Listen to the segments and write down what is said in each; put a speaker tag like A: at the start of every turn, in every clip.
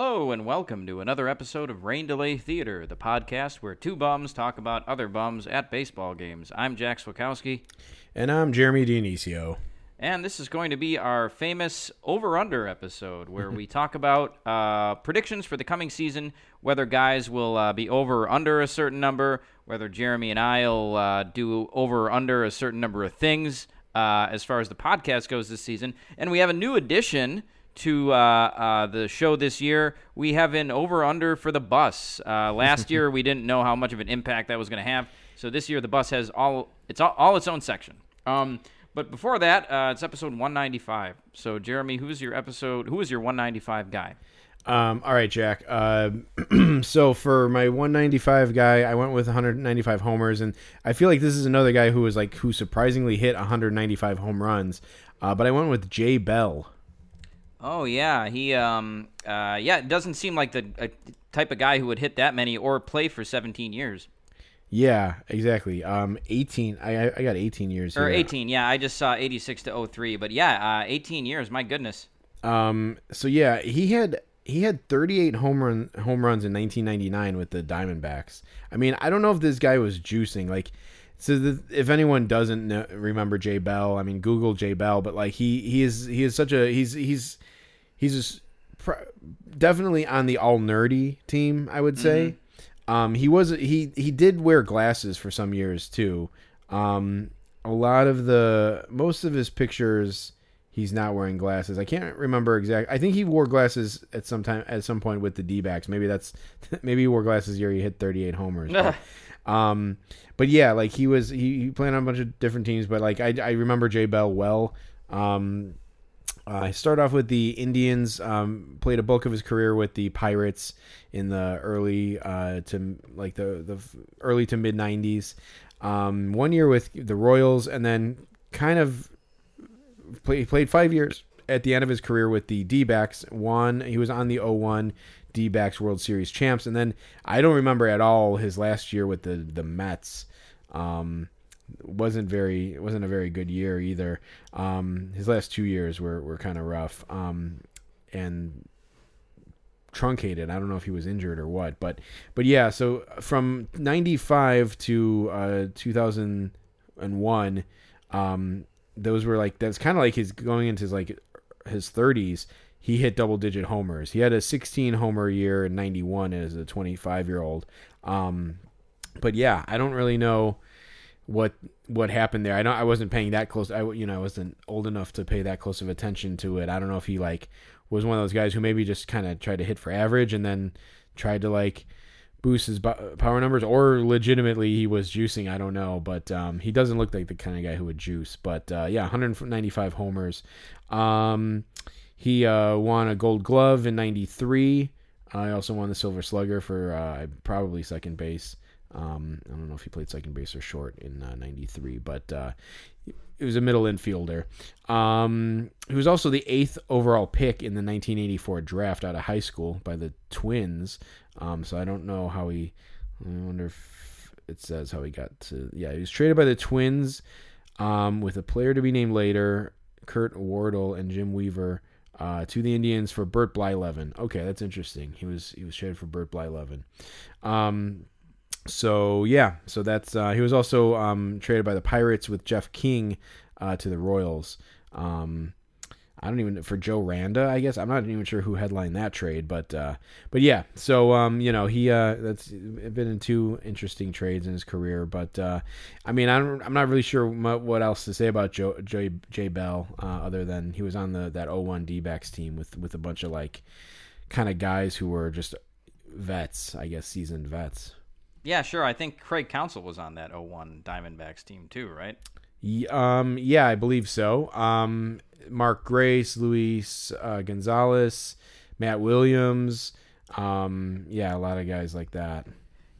A: Hello and welcome to another episode of Rain Delay Theater, the podcast where two bums talk about other bums at baseball games. I'm Jack Swakowski,
B: And I'm Jeremy Dionisio.
A: and this is going to be our famous over under episode where we talk about uh, predictions for the coming season, whether guys will uh, be over or under a certain number, whether Jeremy and I will uh, do over or under a certain number of things uh, as far as the podcast goes this season. And we have a new addition to uh, uh, the show this year. We have an over under for the bus. Uh, last year we didn't know how much of an impact that was going to have, so this year the bus has all it's all, all its own section. Um, but before that, uh, it's episode 195. So Jeremy, who's your episode? Who is your 195 guy?
B: Um, all right, Jack. Uh, so for my 195 guy, I went with 195 homers, and I feel like this is another guy who was like who surprisingly hit 195 home runs. Uh, but I went with Jay Bell.
A: Oh yeah, he um uh yeah, it doesn't seem like the uh, type of guy who would hit that many or play for 17 years
B: Yeah, exactly. Um, 18. I I got 18 years.
A: or
B: here.
A: 18. Yeah, I just saw 86 to 03, but yeah, uh, 18 years. My goodness.
B: Um, so yeah, he had he had 38 home run home runs in 1999 with the Diamondbacks. I mean, I don't know if this guy was juicing. Like, so the, if anyone doesn't know, remember Jay Bell, I mean, Google Jay Bell. But like, he he is he is such a he's he's he's just pr- definitely on the all nerdy team. I would say. Um, he was he he did wear glasses for some years too. Um, a lot of the most of his pictures he's not wearing glasses. I can't remember exact. I think he wore glasses at some time at some point with the D-backs. Maybe that's maybe he wore glasses the year he hit 38 homers. Um, but yeah, like he was he, he played on a bunch of different teams. But like I I remember Jay Bell well. Um, I started off with the Indians. Um, played a bulk of his career with the Pirates in the early uh, to like the the early to mid '90s. Um, one year with the Royals, and then kind of play, played five years at the end of his career with the D-backs. One, he was on the 01 D-backs World Series champs, and then I don't remember at all his last year with the the Mets. Um, wasn't very wasn't a very good year either. Um, his last two years were were kind of rough. Um, and truncated. I don't know if he was injured or what, but but yeah. So from '95 to uh, 2001, um, those were like that's kind of like his going into his like his 30s. He hit double digit homers. He had a 16 homer year in '91 as a 25 year old. Um, but yeah, I don't really know what what happened there. I don't. I wasn't paying that close. I you know I wasn't old enough to pay that close of attention to it. I don't know if he like was one of those guys who maybe just kind of tried to hit for average and then tried to like boost his power numbers, or legitimately he was juicing. I don't know, but um, he doesn't look like the kind of guy who would juice. But uh, yeah, 195 homers. Um, he uh, won a Gold Glove in '93. I also won the Silver Slugger for uh, probably second base. Um, I don't know if he played second base or short in uh, '93, but uh, he was a middle infielder. Um, he was also the eighth overall pick in the 1984 draft out of high school by the Twins. Um, so I don't know how he. I wonder if it says how he got to. Yeah, he was traded by the Twins um, with a player to be named later, Curt Wardle and Jim Weaver. Uh, to the Indians for Bert Blyleven. Okay, that's interesting. He was he was traded for Bert Blyleven. Um, so yeah, so that's uh, he was also um, traded by the Pirates with Jeff King uh, to the Royals. Um, I don't even for Joe Randa, I guess I'm not even sure who headlined that trade, but uh, but yeah, so um, you know he uh, that's been in two interesting trades in his career, but uh, I mean I don't, I'm not really sure what else to say about Joe Jay, Jay Bell uh, other than he was on the that 01 D-backs team with with a bunch of like kind of guys who were just vets, I guess seasoned vets.
A: Yeah, sure. I think Craig Counsell was on that 01 Diamondbacks team too, right?
B: Um, yeah, I believe so. Um, Mark Grace, Luis uh, Gonzalez, Matt Williams. Um, yeah, a lot of guys like that.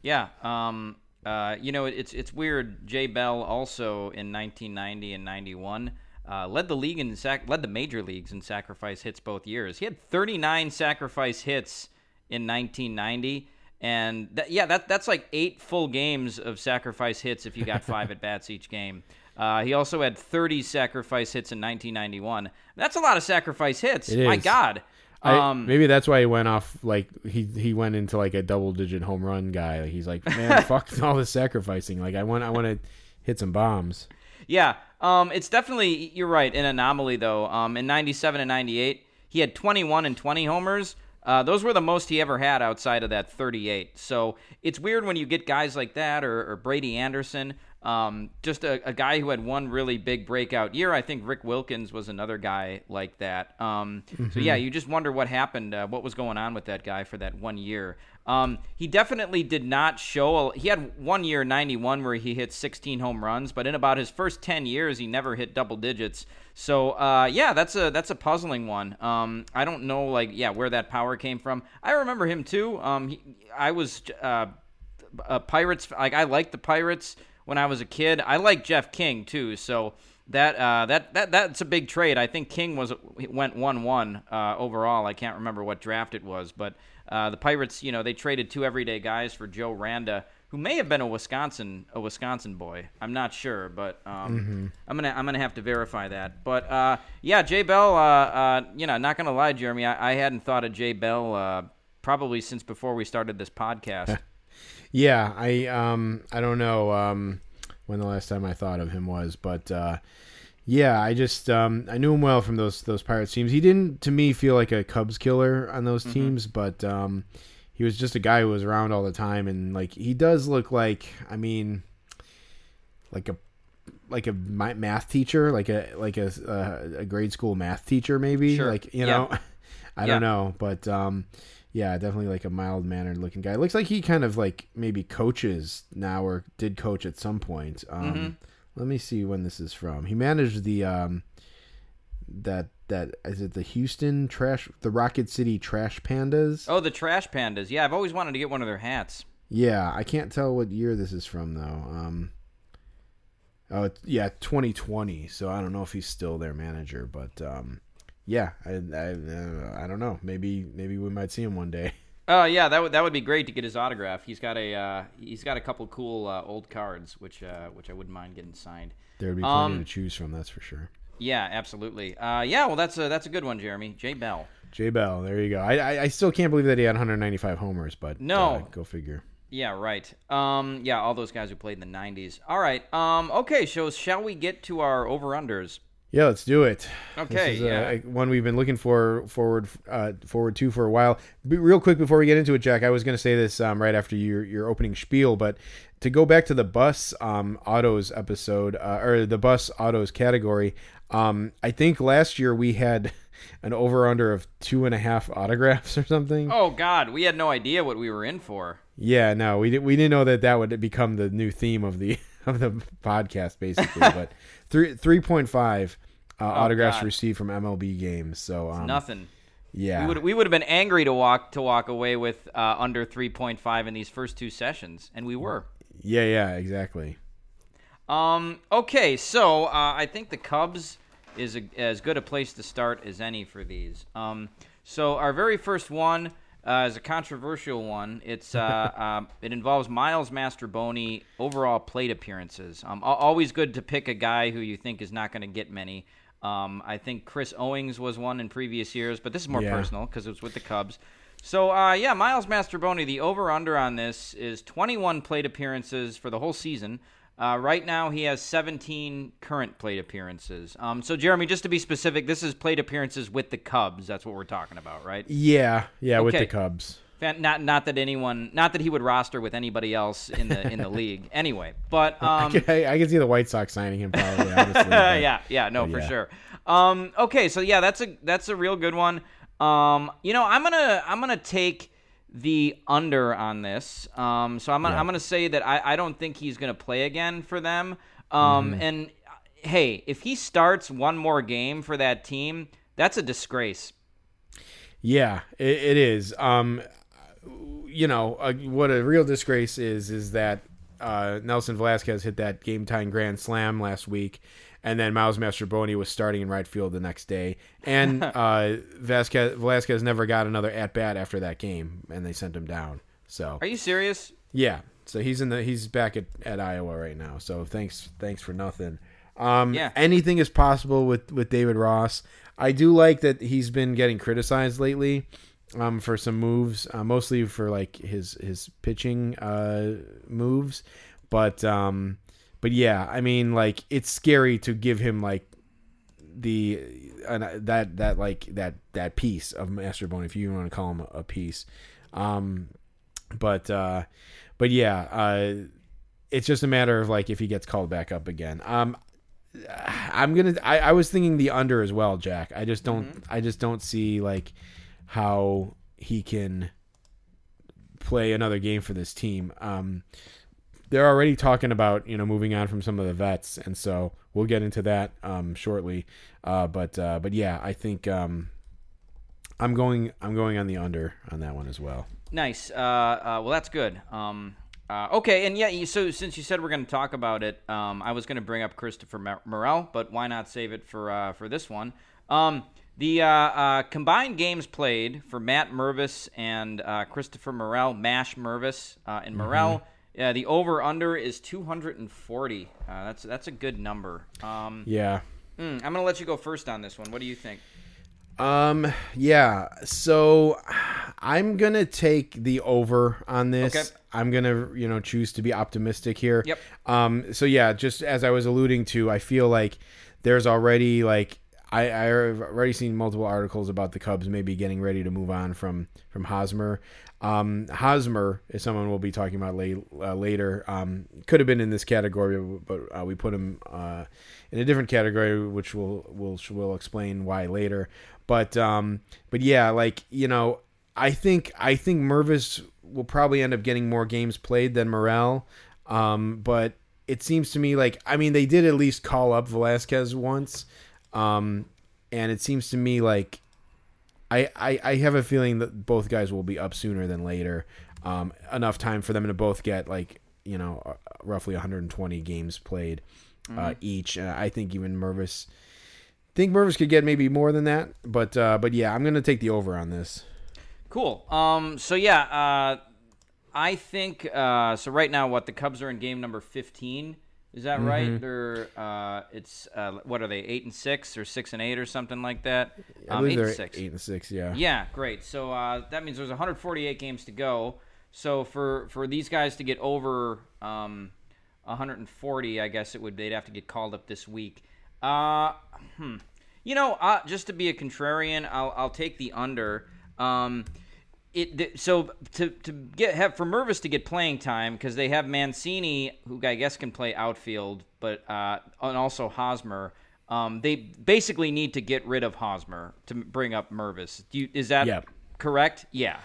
A: Yeah. Um, uh, you know, it's it's weird. Jay Bell also in 1990 and 91 uh, led the league in sac- led the major leagues in sacrifice hits both years. He had 39 sacrifice hits in 1990. And that, yeah, that that's like eight full games of sacrifice hits if you got five at bats each game. Uh, he also had 30 sacrifice hits in 1991. That's a lot of sacrifice hits.
B: It
A: My
B: is.
A: God.
B: I,
A: Um,
B: maybe that's why he went off like he he went into like a double digit home run guy. He's like, man, fuck all this sacrificing. Like I want I want to hit some bombs.
A: Yeah, um, it's definitely you're right an anomaly though. Um, in '97 and '98, he had 21 and 20 homers. Uh, those were the most he ever had outside of that 38. So it's weird when you get guys like that or, or Brady Anderson. Um, just a, a guy who had one really big breakout year. I think Rick Wilkins was another guy like that. Um, So yeah, you just wonder what happened, uh, what was going on with that guy for that one year. Um, he definitely did not show. A, he had one year, 91, where he hit 16 home runs, but in about his first 10 years, he never hit double digits. So uh, yeah, that's a that's a puzzling one. Um, I don't know, like yeah, where that power came from. I remember him too. Um, he, I was uh, uh, Pirates. Like I liked the Pirates when I was a kid. I like Jeff King too. So that uh, that that that's a big trade. I think King was went one one uh, overall. I can't remember what draft it was, but uh, the Pirates, you know, they traded two everyday guys for Joe Randa, who may have been a Wisconsin a Wisconsin boy. I'm not sure, but um, I'm gonna I'm gonna have to verify that. But uh, yeah, Jay Bell. Uh, uh, you know, not gonna lie, Jeremy, I, I hadn't thought of Jay Bell uh, probably since before we started this podcast.
B: Yeah, I um I don't know um when the last time I thought of him was, but uh yeah, I just um I knew him well from those those Pirates teams. He didn't to me feel like a Cubs killer on those teams, but um he was just a guy who was around all the time and like he does look like I mean like a like a math teacher, like a like a a grade school math teacher maybe,
A: Sure.
B: like you
A: Yeah.
B: know. I
A: Yeah.
B: don't know, but um yeah, definitely like a mild mannered looking guy. Looks like he kind of like maybe coaches now or did coach at some point. Um,
A: Mhm.
B: Let me see when this is from. He managed the um, that that is it the Houston Trash the Rocket City Trash Pandas.
A: Oh, the Trash Pandas. Yeah, I've always wanted to get one of their hats.
B: Yeah, I can't tell what year this is from though. Um, oh yeah, 2020. So I don't know if he's still their manager, but um, yeah, I I, uh, I don't know. Maybe maybe we might see him one day.
A: Oh yeah, that would that would be great to get his autograph. He's got a uh, he's got a couple cool uh, old cards, which uh, which I wouldn't mind getting signed.
B: There would be plenty
A: Um,
B: to choose from, that's for sure.
A: Yeah, absolutely. Uh, yeah, well that's a that's a good one, Jeremy. Jay Bell.
B: Jay Bell, there you go. I, I I still can't believe that he had 195 homers, but
A: No.
B: uh, go figure.
A: Yeah, right. Um, yeah, all those guys who played in the '90s. All right. Um, okay, so shall we get to our over unders?
B: Yeah, let's do it.
A: Okay,
B: this is, uh,
A: yeah.
B: one we've been looking for forward uh, forward to for a while. Be, real quick before we get into it, Jack, I was going to say this um, right after your your opening spiel, but to go back to the bus um, autos episode uh, or the bus autos category, um, I think last year we had an over under of two and a half autographs or something.
A: Oh God, we had no idea what we were in for.
B: Yeah, no, we didn't. We didn't know that that would become the new theme of the of the podcast, basically. but three three point five uh, autographs
A: Oh, God.
B: received from MLB games. So um,
A: Nothing.
B: Yeah,
A: We would we would have been angry to walk to walk away with uh, under 3.5 in these first two sessions, and we were.
B: yeah, yeah, exactly.
A: Um. Okay. So uh, I think the Cubs is a, as good a place to start as any for these. Um. So our very first one uh, is a controversial one. It's uh, uh, it involves Miles Mastrobuoni overall plate appearances. Um. Always good to pick a guy who you think is not going to get many. Um. I think Chris Owings was one in previous years, but this is more
B: Yeah.
A: personal because it was with the Cubs. So uh, yeah, Miles Mastrobuoni. The over under on this is 21 plate appearances for the whole season. Uh, right now, he has 17 current plate appearances. Um, so, Jeremy, just to be specific, this is plate appearances with the Cubs. That's what we're talking about, right?
B: Yeah, yeah, with the Cubs.
A: Not, not that anyone, not that he would roster with anybody else in the in the league. Anyway, but um,
B: I, I can see the White Sox signing him probably. Honestly, but-
A: yeah, yeah, no, for
B: yeah.
A: sure. Um, okay, so yeah, that's a that's a real good one. Um, you know, I'm gonna I'm gonna take the under on this. Um, so I'm gonna,
B: Yeah.
A: I'm gonna say that I, I don't think he's gonna play again for them. Um,
B: Mm-hmm.
A: and uh, hey, if he starts one more game for that team, that's a disgrace.
B: Yeah, it, it is. Um, you know, uh, what a real disgrace is is that uh, Nelson Velazquez hit that game time grand slam last week, and then Miles Mastrobuoni was starting in right field the next day, and uh, Vasquez Velazquez never got another at bat after that game, and they sent him down. So
A: Are you serious?
B: yeah, so he's in the he's back at, at Iowa right now. So thanks thanks for nothing. Um,
A: Yeah.
B: anything is possible with with David Ross. I do like that he's been getting criticized lately um, for some moves, uh, mostly for like his his pitching uh, moves, but um, but yeah, I mean like it's scary to give him like the uh, that that like that that piece of Master Bone, if you want to call him a piece. Um, but uh, but yeah, uh, it's just a matter of like if he gets called back up again. Um, I'm gonna. I, I was thinking the under as well, Jack. I just don't. I just don't see like how he can play another game for this team. Um, they're already talking about you know moving on from some of the vets, and so we'll get into that um, shortly. Uh, but uh, but yeah, I think um, I'm going. I'm going on the under on that one as well.
A: Nice. Uh, uh, well, that's good. Um, uh, okay, and yeah, you- so since you said we're going to talk about it, um, I was going to bring up Christopher Mor- Morel, but why not save it for uh, for this one? Um, the uh, uh, combined games played for Matt Mervis and uh, Christopher Morel, Mash Mervis uh, and Morel. Yeah, the over under is 240. Uh, that's that's a good number. Um,
B: Yeah.
A: hmm, I'm going to let you go first on this one. What do you think?
B: Um. Yeah. So I'm gonna take the over on this.
A: Okay.
B: I'm gonna, you know, choose to be optimistic here.
A: Yep.
B: Um. So yeah, just as I was alluding to, I feel like there's already like I I've already seen multiple articles about the Cubs maybe getting ready to move on from from Hosmer. Um, Hosmer is someone we'll be talking about late, uh, later. Um, could have been in this category, but uh, we put him uh, in a different category, which we'll we'll we'll explain why later. But um, but yeah, like you know, I think I think Mervis will probably end up getting more games played than Morel. Um, but it seems to me like I mean they did at least call up Velazquez once, um, and it seems to me like I, I, I have a feeling that both guys will be up sooner than later. Um, enough time for them to both get like you know uh, roughly 120 games played uh, each. Uh, I think even Mervis, think Mervis could get maybe more than that. But uh, but yeah, I'm gonna take the over on this.
A: Cool. Um. So yeah. Uh, I think. Uh. So right now, what the Cubs are in game number fifteen. Is that right? They're. Uh. It's. Uh. What are they? Eight and six or six and eight or something like that.
B: I
A: Um,
B: believe
A: eight
B: they're
A: and six.
B: eight and six. Yeah.
A: Yeah. Great. So uh, that means there's 148 games to go. So for for these guys to get over um, 140, I guess it would they'd have to get called up this week. Uh, hmm. You know, uh, just to be a contrarian, I'll I'll take the under. Um, it so to to get have for Mervis to get playing time because they have Mancini who I guess can play outfield, but uh, and also Hosmer. Um, they basically need to get rid of Hosmer to bring up Mervis. Do you, is that correct? Yeah.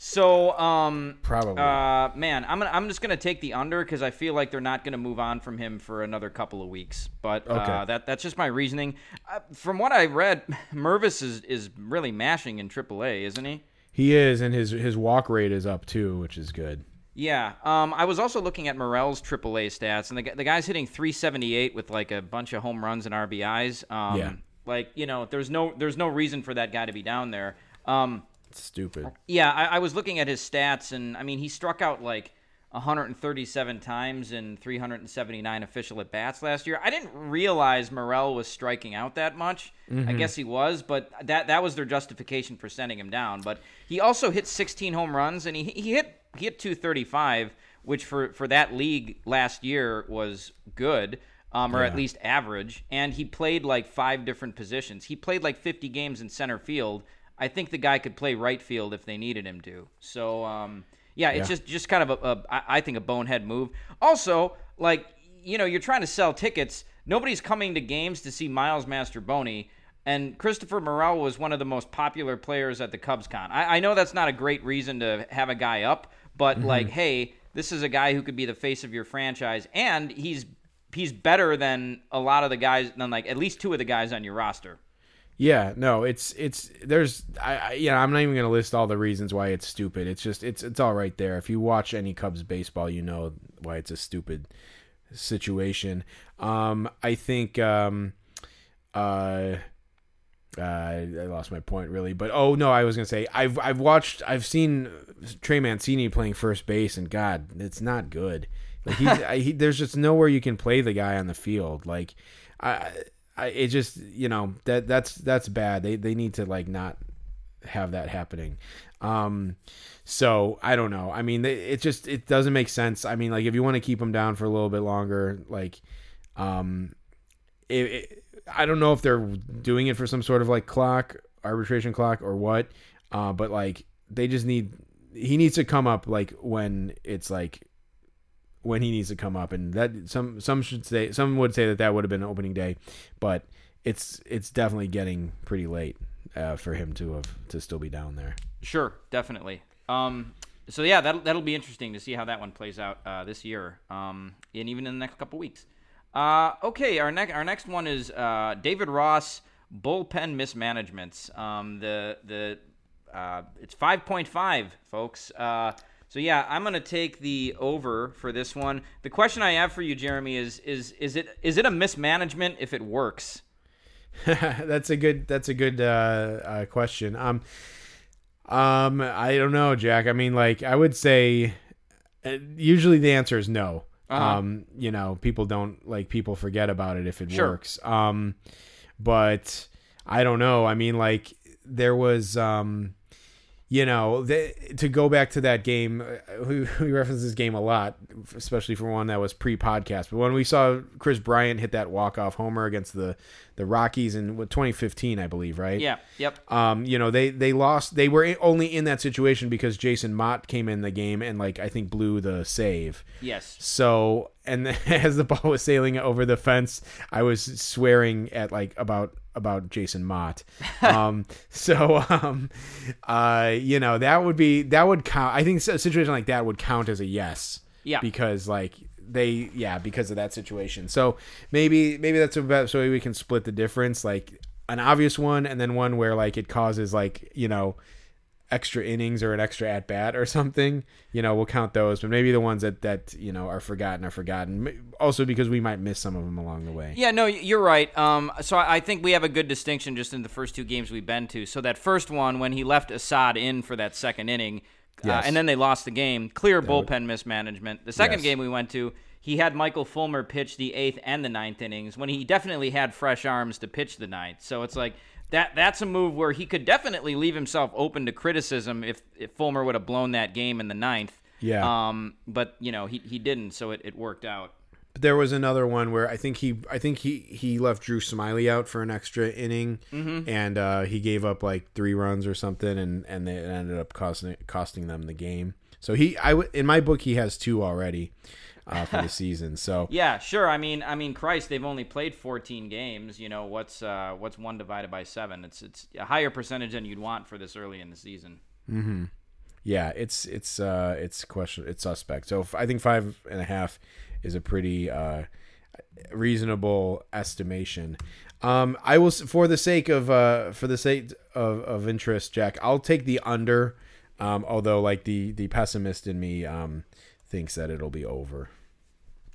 A: So, um,
B: Probably.
A: uh, man, I'm gonna, I'm just gonna take the under because I feel like they're not gonna move on from him for another couple of weeks. But uh,
B: Okay.
A: that that's just my reasoning. Uh, from what I read, Mervis is is really mashing in AAA, isn't he?
B: He is, and his his walk rate is up too, which is good.
A: Yeah. Um, I was also looking at Morel's AAA stats, and the, the guy's hitting 378 with like a bunch of home runs and RBIs. Um,
B: Yeah.
A: Like you know, there's no there's no reason for that guy to be down there. Um,
B: It's stupid.
A: yeah, I, I was looking at his stats, and I mean, he struck out like 137 times in 379 official at bats last year. I didn't realize Morel was striking out that much. I guess he was, but that that was their justification for sending him down. But he also hit 16 home runs, and he he hit he hit 235, which for for that league last year was good. Um, or at least average, and he played like five different positions. He played like 50 games in center field, I think the guy could play right field if they needed him to. So um, yeah, it's
B: Yeah.
A: just just kind of a, a I I think a bonehead move. Also, like you know, you're trying to sell tickets. Nobody's coming to games to see Miles Master Mastrobuoni. And Christopher Morel was one of the most popular players at the CubsCon. I, I know that's not a great reason to have a guy up, but mm-hmm. like, hey, this is a guy who could be the face of your franchise, and he's he's better than a lot of the guys, than like at least two of the guys on your roster.
B: Yeah, no, it's it's there's I, I yeah I'm not even gonna list all the reasons why it's stupid. It's just it's it's all right there. If you watch any Cubs baseball, you know why it's a stupid situation. Um, I think um, uh, uh, I lost my point really, but oh no, I was gonna say I've I've watched I've seen Trey Mancini playing first base, and God, it's not good. Like he's I, he, there's just nowhere you can play the guy on the field. Like I, I it just you know that that's that's bad. They they need to like not have that happening. Um, so I don't know. I mean, it it just it doesn't make sense. I mean, like if you want to keep them down for a little bit longer, like, um, it, it, I don't know if they're doing it for some sort of like clock arbitration clock or what. Uh, but like they just need he needs to come up like when it's like when he needs to come up, and that some some should say some would say that that would have been opening day, but it's it's definitely getting pretty late uh, for him to have to still be down there.
A: Sure, definitely. Um, so yeah, that'll that'll be interesting to see how that one plays out uh, this year, um, and even in the next couple weeks. Uh, okay, our next our next one is uh, David Ross bullpen mismanagements. Um, the the uh, it's five point five, folks. Uh, so yeah, I'm gonna take the over for this one. The question I have for you, Jeremy, is is is it is it a mismanagement if it works?
B: that's a good that's a good uh, uh, question. Um, um, I don't know, Jack. I mean, like I would say, uh, usually the answer is no.
A: Uh-huh.
B: Um, you know, people don't like people forget about it if it
A: Sure.
B: works. Um, but I don't know. I mean, like there was um you know, the, to go back to that game, uh, we, we reference this game a lot, especially for one that was pre-podcast. But when we saw Kris Bryant hit that walk-off homer against the the Rockies in what, 2015, I believe, right?
A: Yeah. Yep.
B: Um, you know, they they lost. They were only in that situation because Jason Motte came in the game and like I think blew the save.
A: Yes.
B: So, and as the ball was sailing over the fence, I was swearing at like about about Jason Motte. Um, so, um, uh, you know, that would be that would count. I think a situation like that would count as a yes.
A: Yeah.
B: Because like they, yeah, because of that situation. So maybe maybe that's a best way we can split the difference, like an obvious one, and then one where like it causes like you know extra innings or an extra at bat or something, you know, we'll count those. But maybe the ones that that you know are forgotten are forgotten. Also because we might miss some of them along the way.
A: Yeah, no, you're right. Um, so I think we have a good distinction just in the first two games we've been to. So that first one, when he left Assad in for that second inning, uh, and then they lost the game, clear bullpen mismanagement. The second
B: Yes.
A: game we went to, he had Michael Fulmer pitch the eighth and the ninth innings when he definitely had fresh arms to pitch the ninth. So it's like that. That's a move where he could definitely leave himself open to criticism if, if Fulmer would have blown that game in the ninth.
B: Yeah.
A: Um, but you know he he didn't, so it, it worked out.
B: But there was another one where I think he I think he he left Drew Smyly out for an extra inning, and uh, he gave up like three runs or something, and and they it ended up costing costing them the game. So he I w- in my book he has two already uh, for the season. So
A: Yeah, sure. I mean, I mean, Christ, they've only played 14 games. You know, what's uh, what's one divided by seven? It's it's a higher percentage than you'd want for this early in the season.
B: yeah, it's it's uh it's question it's suspect. So f- I think five and a half is a pretty uh reasonable estimation. Um, I will for the sake of uh for the sake of, of interest, Jack, I'll take the under. Um, although like the the pessimist in me um thinks that it'll be over,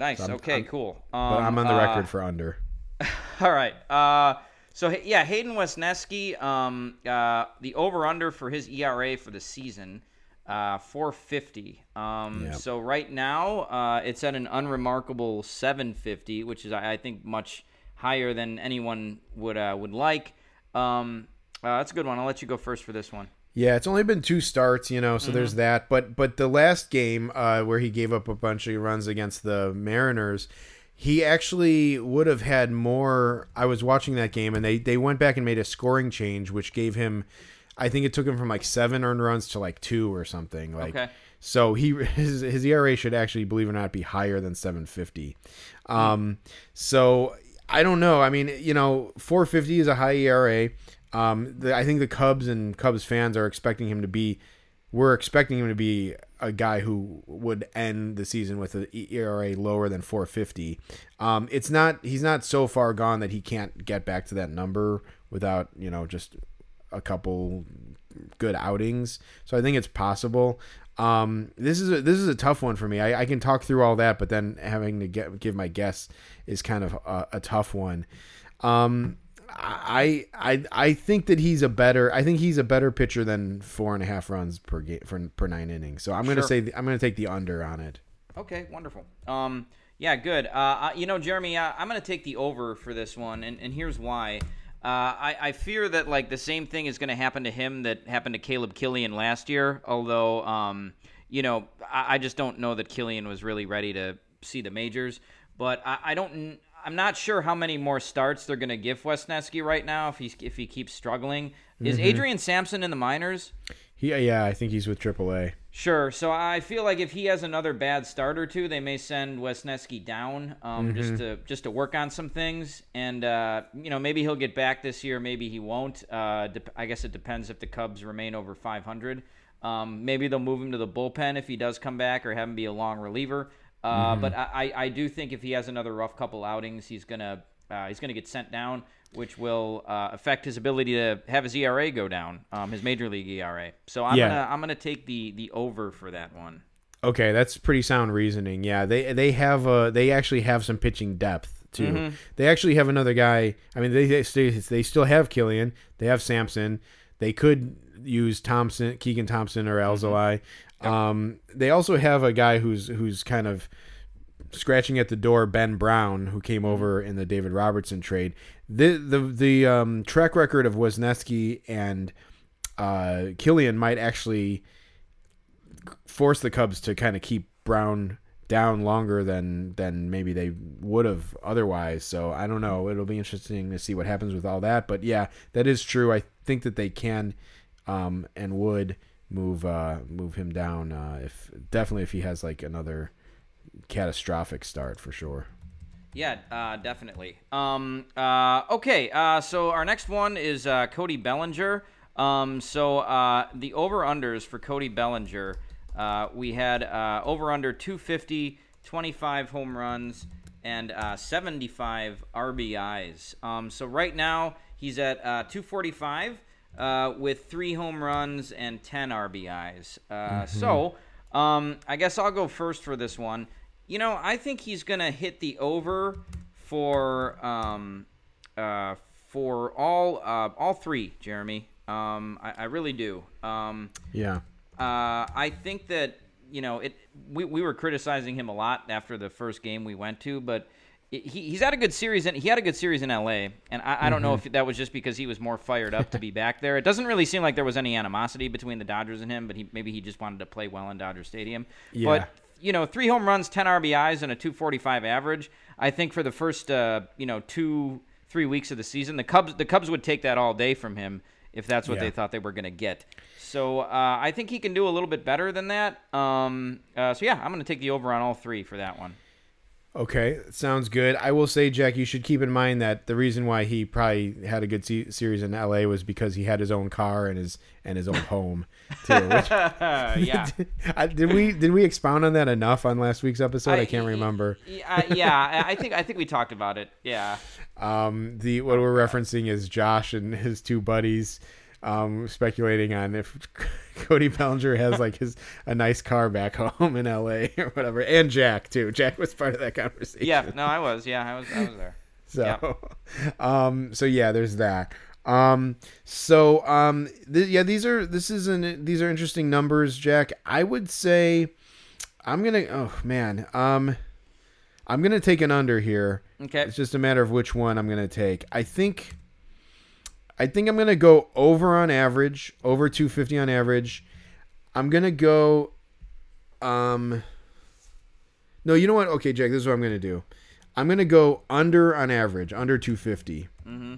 A: Nice. okay.
B: I'm-
A: cool.
B: but
A: Um,
B: I'm on the
A: uh,
B: record for under.
A: All right. Uh, so yeah, Hayden Wesneski. Um, uh, the over under for his ERA for the season, uh, 450. Um,
B: Yep.
A: so right now, uh, it's at an unremarkable 750, which is I, I think much higher than anyone would uh, would like. Um, uh, that's a good one. I'll let you go first for this one.
B: Yeah, it's only been two starts, you know, so
A: Mm-hmm.
B: there's that. But but the last game uh, where he gave up a bunch of runs against the Mariners, he actually would have had more. I was watching that game, and they they went back and made a scoring change, which gave him. I think it took him from like seven earned runs to like two or something. Like
A: Okay.
B: so he his his ERA should actually, believe it or not, be higher than 750. Um, so I don't know. I mean, you know, 450 is a high ERA. Um, the, I think the Cubs and Cubs fans are expecting him to be. We're expecting him to be a guy who would end the season with an ERA lower than 450. Um, it's not he's not so far gone that he can't get back to that number without you know just a couple good outings. So I think it's possible. Um, this is a, this is a tough one for me. I, I can talk through all that, but then having to get give my guess is kind of a, a tough one. Um, I I I think that he's a better. I think he's a better pitcher than four and a half runs per game for per nine innings. So I'm going to
A: Sure.
B: say the, I'm going to take the under on it.
A: Okay, wonderful. Um, yeah, good. Uh, you know, Jeremy, uh, I'm going to take the over for this one, and, and here's why. Uh, I, I fear that like the same thing is going to happen to him that happened to Caleb Killian last year. Although, um, you know, I, I just don't know that Killian was really ready to see the majors. But I, I don't. I'm not sure how many more starts they're going to give Wesneski right now if he's if he keeps struggling. Is Adrian Sampson in the minors?
B: He yeah, I think he's with AAA.
A: Sure. So I feel like if he has another bad start or two, they may send Wesneski down um, just to just to work on some things, and uh, you know maybe he'll get back this year, maybe he won't. Uh, dep- I guess it depends if the Cubs remain over 500. Um, maybe they'll move him to the bullpen if he does come back, or have him be a long reliever. Uh, But I, I do think if he has another rough couple outings, he's gonna uh, he's gonna get sent down, which will uh, affect his ability to have his ERA go down, um, his major league ERA. So I'm
B: Yeah.
A: gonna I'm gonna take the the over for that one.
B: Okay, that's pretty sound reasoning. Yeah, they they have uh they actually have some pitching depth too. They actually have another guy. I mean, they they, they still have Killian. They have Sampson. They could use Thompson, Keegan Thompson, or Um, they also have a guy who's who's kind of scratching at the door, Ben Brown, who came over in the David Robertson trade. The the the um, track record of Wesneski and uh, Killian might actually force the Cubs to kind of keep Brown down longer than than maybe they would have otherwise. So I don't know. It'll be interesting to see what happens with all that. But yeah, that is true. I think that they can um, and would move uh, move him down uh, if definitely if he has like another catastrophic start for sure.
A: Yeah, uh, definitely. Um, uh, okay, uh, so our next one is uh, Cody Bellinger. Um, so uh, the over unders for Cody Bellinger, uh, we had uh, over under 250, 25 home runs, and uh, 75 RBIs. Um, so right now he's at uh, 245 uh, with three home runs and 10 RBIs. Uh, So um, I guess I'll go first for this one. You know, I think he's gonna hit the over for um, uh, for all uh, all three, Jeremy. Um, I, I really do. Um,
B: Yeah.
A: uh, I think that you know it. We, we were criticizing him a lot after the first game we went to, but he, he's had a good series. In, he had a good series in LA, and I, I don't know if that was just because he was more fired up to be back there. It doesn't really seem like there was any animosity between the Dodgers and him, but he maybe he just wanted to play well in Dodger Stadium.
B: Yeah.
A: But you know, three home runs, ten RBIs, and a 245 average. I think for the first uh, you know two three weeks of the season, the Cubs the Cubs would take that all day from him if that's what
B: Yeah.
A: they thought they were going to get. So uh, I think he can do a little bit better than that. Um, uh, so yeah, I'm going to take the over on all three for that one.
B: Okay, sounds good. I will say, Jack, you should keep in mind that the reason why he probably had a good se- series in LA was because he had his own car and his and his own home too. Which,
A: Uh, yeah.
B: I, did we did we expound on that enough on last week's episode? I, can't remember.
A: Yeah, yeah, I I think I think we talked about it. Yeah.
B: Um, the what we're referencing is Josh and his two buddies. Um, speculating on if Cody Bellinger has like his a nice car back home in L.A. or whatever, and Jack too. Jack was part of that conversation.
A: Yeah. No, I was. Yeah, I was. I was there.
B: So, um, so yeah, there's that. Um, so um, th- yeah, these are this is an these are interesting numbers, Jack. I would say I'm gonna. Oh man, um, I'm gonna take an under here.
A: Okay.
B: It's just a matter of which one I'm gonna take. I think. I think I'm gonna go over on average, over 250 on average. I'm gonna go. Um. No, you know what? Okay, Jack. This is what I'm gonna do. I'm gonna go under on average, under 250.
A: Mm-hmm.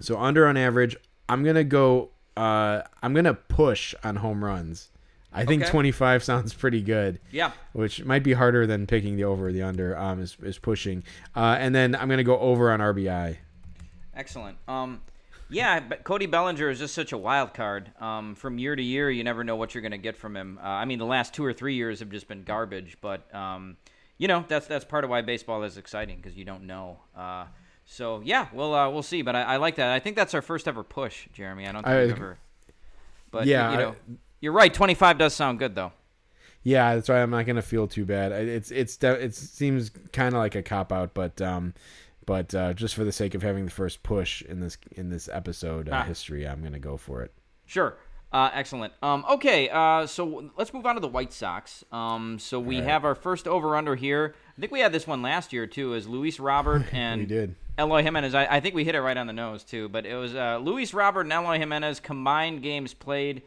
B: So under on average, I'm gonna go. Uh, I'm gonna push on home runs. I think
A: Okay.
B: 25 sounds pretty good
A: Yeah.
B: which might be harder than picking the over or the under. Um, is, is pushing, uh, and then I'm gonna go over on RBI.
A: Excellent. Um, Yeah, but Cody Bellinger is just such a wild card. Um, from year to year, you never know what you're going to get from him. Uh, I mean, the last two or three years have just been garbage, but um, you know that's that's part of why baseball is exciting because you don't know. Uh, so yeah, we'll uh, we'll see. But I, I like that. I think that's our first ever push, Jeremy. I don't think
B: I-
A: we've ever. But
B: Yeah,
A: you
B: I-
A: know, you're right. 25 does sound good though.
B: Yeah, that's why I'm not gonna feel too bad. I- It's it's it seems kind of like a cop out, but um, but uh, just for the sake of having the first push in this in this episode uh,
A: Ah.
B: history, I'm gonna go for it.
A: Sure. Uh, excellent. Um, okay, uh, so let's move on to the White Sox. Um, so we have our first over under here. I think we had this one last year too, as Luis Robert and
B: We did.
A: Eloy Jimenez. I, I think we hit it right on the nose too, but it was uh, Luis Robert and Eloy Jimenez combined games played,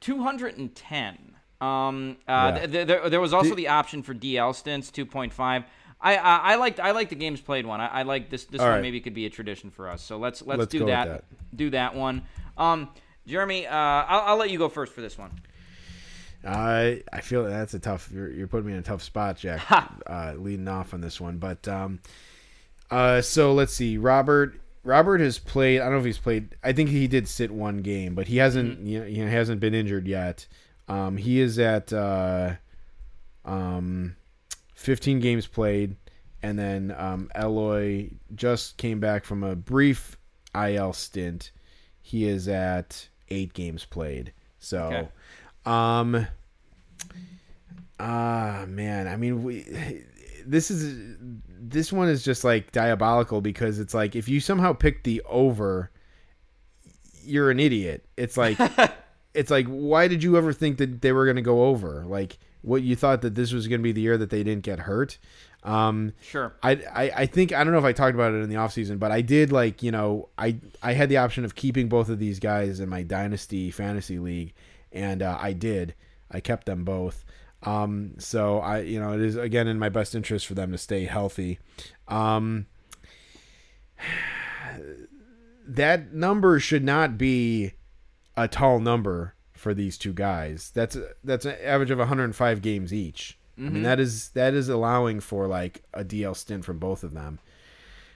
A: 210. Um, uh,
B: Yeah.
A: th- th- there, there was also the option for DL stints, 2.5. I, I I liked I liked the games played one. I, I like this this
B: All
A: one
B: right.
A: maybe could be a tradition for us. So let's let's,
B: Let's
A: do that,
B: that.
A: Do that one. Um, Jeremy, uh, I'll, I'll let you go first for this one.
B: I I feel that that's a tough. You're, you're putting me in a tough spot, Jack. uh, leading off on this one, but um, uh, so let's see. Robert Robert has played. I don't know if he's played. I think he did sit one game, but he hasn't. You know, he hasn't been injured yet. Um, he is at uh, um, 15 games played, and then um, Eloy just came back from a brief IL stint. He is at eight games played. So.
A: Okay.
B: Um. Ah, man. I mean, we. This is this one is just like diabolical because it's like if you somehow pick the over, you're an idiot. It's like it's like why did you ever think that they were going to go over? Like what you thought that this was going to be the year that they didn't get hurt? Um,
A: Sure.
B: I, I I think I don't know if I talked about it in the offseason, but I did like you know I I had the option of keeping both of these guys in my dynasty fantasy league, and uh, I did. I kept them both. Um, so I you know it is again in my best interest for them to stay healthy. Um, that number should not be a tall number for these two guys. That's that's an average of 105 games each. I mean that is that is allowing for like a DL stint from both of them.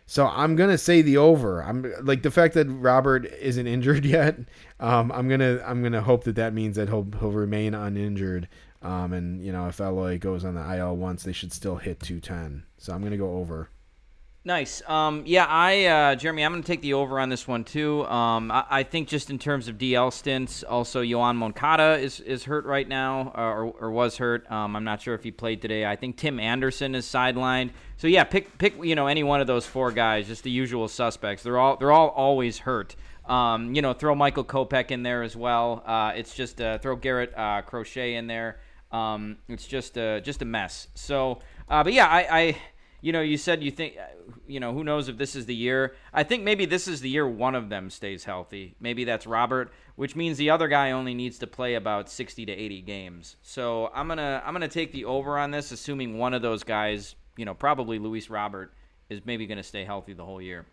B: So I'm gonna say the over. I'm like the fact that Robert isn't injured yet. Um, I'm gonna I'm gonna hope that that means that he'll he'll remain uninjured. Um, and you know if Eloy goes on the IL once, they should still hit 210. So I'm gonna go over.
A: Nice. Um, yeah, I, uh, Jeremy, I'm going to take the over on this one too. Um, I, I think just in terms of DL stints, also Yoán Moncada is, is hurt right now, uh, or, or was hurt. Um, I'm not sure if he played today. I think Tim Anderson is sidelined. So yeah, pick pick you know any one of those four guys, just the usual suspects. They're all they're all always hurt. Um, you know, throw Michael Kopech in there as well. Uh, it's just uh, throw Garrett uh, Crochet in there. Um, it's just a just a mess. So, uh, but yeah, I. I you know, you said you think, you know, who knows if this is the year. I think maybe this is the year one of them stays healthy. Maybe that's Robert, which means the other guy only needs to play about 60 to 80 games. So I'm gonna I'm gonna take the over on this, assuming one of those guys, you know, probably Luis Robert, is maybe gonna stay healthy the whole year.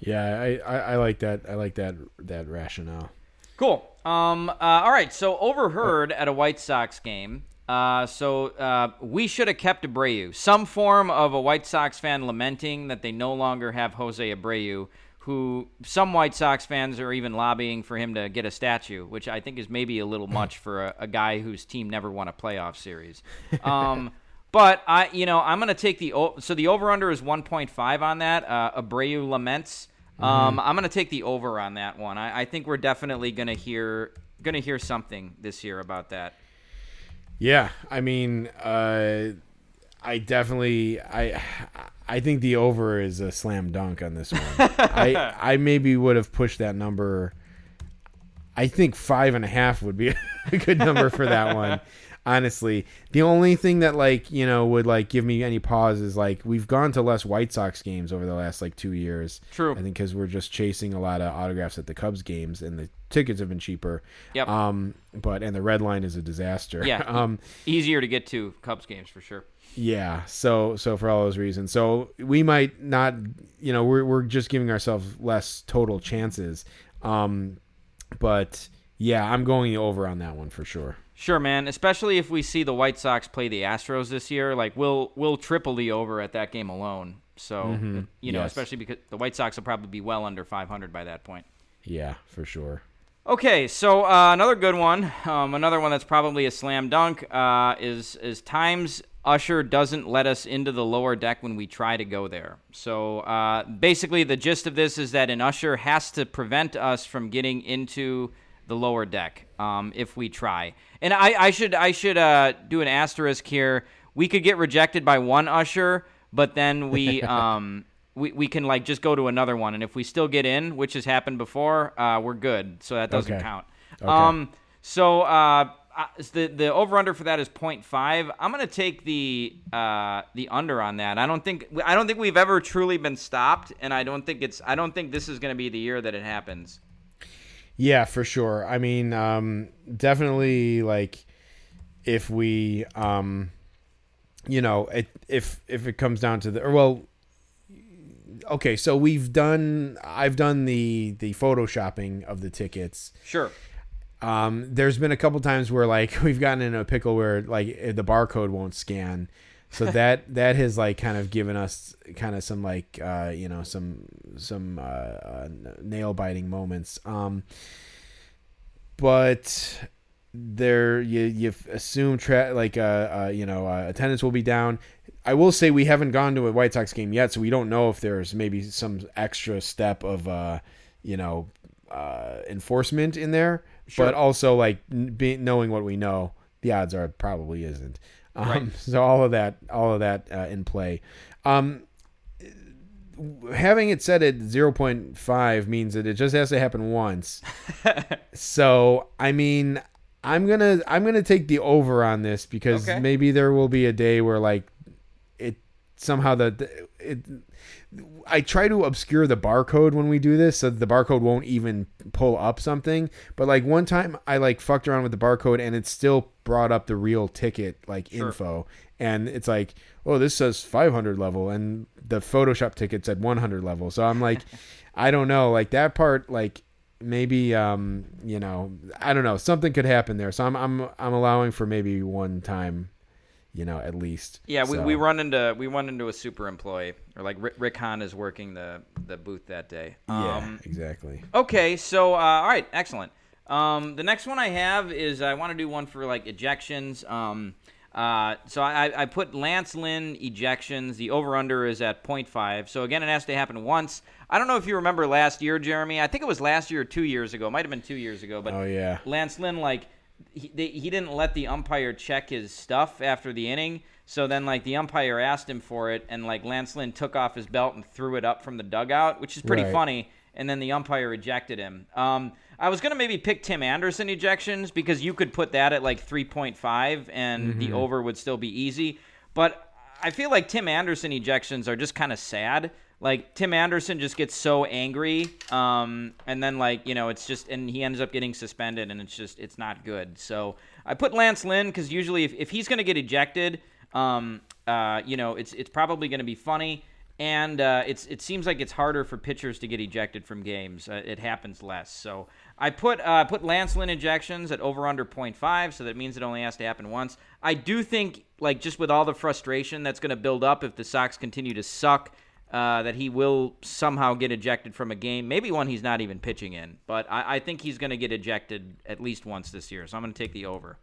B: Yeah, I, I, I like that. I like that that rationale.
A: Cool. Um. Uh, all right. So overheard at a White Sox game. Uh, so uh, we should have kept Abreu. Some form of a White Sox fan lamenting that they no longer have Jose Abreu, who some White Sox fans are even lobbying for him to get a statue, which I think is maybe a little much for a, a guy whose team never won a playoff series. Um, but I, you know, I'm gonna take the o- so the over under is 1.5 on that. Uh, Abreu laments. Um, I'm gonna take the over on that one. I, I think we're definitely gonna hear gonna hear something this year about that.
B: Yeah, I mean, uh, I definitely, I, I think the over is a slam dunk on this one. I, I maybe would have pushed that number. I think five and a half would be a good number for that one. Honestly, the only thing that like you know would like give me any pause is like we've gone to less White Sox games over the last like two years.
A: True.
B: I think because we're just chasing a lot of autographs at the Cubs games and the tickets have been cheaper.
A: Yep.
B: Um, but and the red line is a disaster.
A: Yeah.
B: um.
A: Easier to get to Cubs games for sure.
B: Yeah. So so for all those reasons, so we might not, you know, we're we're just giving ourselves less total chances. Um, but yeah, I'm going over on that one for sure.
A: Sure, man. Especially if we see the White Sox play the Astros this year, like we'll we'll triple the over at that game alone. So you know,
B: Yes.
A: especially because the White Sox will probably be well under 500 by that point.
B: Yeah, for sure.
A: Okay, so uh, another good one, um, another one that's probably a slam dunk, uh, is is times Usher doesn't let us into the lower deck when we try to go there. So uh, basically, the gist of this is that an Usher has to prevent us from getting into the lower deck um, if we try. And I, I should I should uh, do an asterisk here. We could get rejected by one Usher, but then we. Um, we, we can like just go to another one and if we still get in which has happened before uh, we're good so that doesn't
B: Okay.
A: count
B: Okay.
A: um so uh the the over under for that is 0.5 i'm gonna take the uh the under on that i don't think i don't think we've ever truly been stopped and i don't think it's i don't think this is gonna be the year that it happens
B: Yeah, for sure. I mean, um, definitely like if we, um, you know, it, if if it comes down to the, or well, okay, so we've done, I've done the the photoshopping of the tickets.
A: sure
B: Um, there's been a couple times where like we've gotten in a pickle where like the barcode won't scan. So that that has like kind of given us kind of some like uh, you know some some uh, uh, nail biting moments. Um, but there you you assume tra- like uh, uh you know uh, attendance will be down. I will say we haven't gone to a White Sox game yet, so we don't know if there's maybe some extra step of uh you know uh enforcement in there.
A: Sure.
B: But also like be, knowing what we know, the odds are it probably isn't. Um,
A: Right.
B: So all of that, all of that uh, in play. Um, having it set at 0.5 means that it just has to happen once. so, I mean, I'm going to I'm going to take the over on this because
A: Okay.
B: maybe there will be a day where like it somehow the, the it I try to obscure the barcode when we do this so that the barcode won't even pull up something. But like one time I like fucked around with the barcode and it still brought up the real ticket like
A: Sure.
B: info. And it's like, oh, this says 500 level and the Photoshop ticket said 100 level. So I'm like, I don't know, like that part, like maybe, um, you know, I don't know, something could happen there. So I'm, I'm, I'm allowing for maybe one time, you know, at least.
A: yeah we,
B: So-
A: we run into we run into a super employee or like rick, rick hahn is working the the booth that day
B: Yeah,
A: um
B: exactly.
A: Okay, so uh, all right, excellent. Um, the next one I have is I want to do one for like ejections. Um, uh, so I, I put Lance Lynn ejections. The over under is at 0.5. So again, it has to happen once. I don't know if you remember last year, Jeremy. I think it was last year or two years ago. It might have been two years ago. But
B: Oh, yeah.
A: Lance Lynn like he, they, he didn't let the umpire check his stuff after the inning. So then like the umpire asked him for it, and like Lance Lynn took off his belt and threw it up from the dugout, which is pretty
B: Right.
A: funny. And then the umpire ejected him. Um, I was gonna maybe pick Tim Anderson ejections because you could put that at like 3.5, and the over would still be easy. But I feel like Tim Anderson ejections are just kind of sad. Like Tim Anderson just gets so angry, um, and then like you know it's just and he ends up getting suspended, and it's just it's not good. So I put Lance Lynn because usually if, if he's going to get ejected, um, uh, you know it's it's probably going to be funny, and uh, it's it seems like it's harder for pitchers to get ejected from games. Uh, it happens less. So I put uh, put Lance Lynn ejections at over under 0.5, so that means it only has to happen once. I do think like just with all the frustration that's going to build up if the Sox continue to suck uh, that he will somehow get ejected from a game, maybe one he's not even pitching in. But I, I think he's going to get ejected at least once this year, so I'm going to take the over.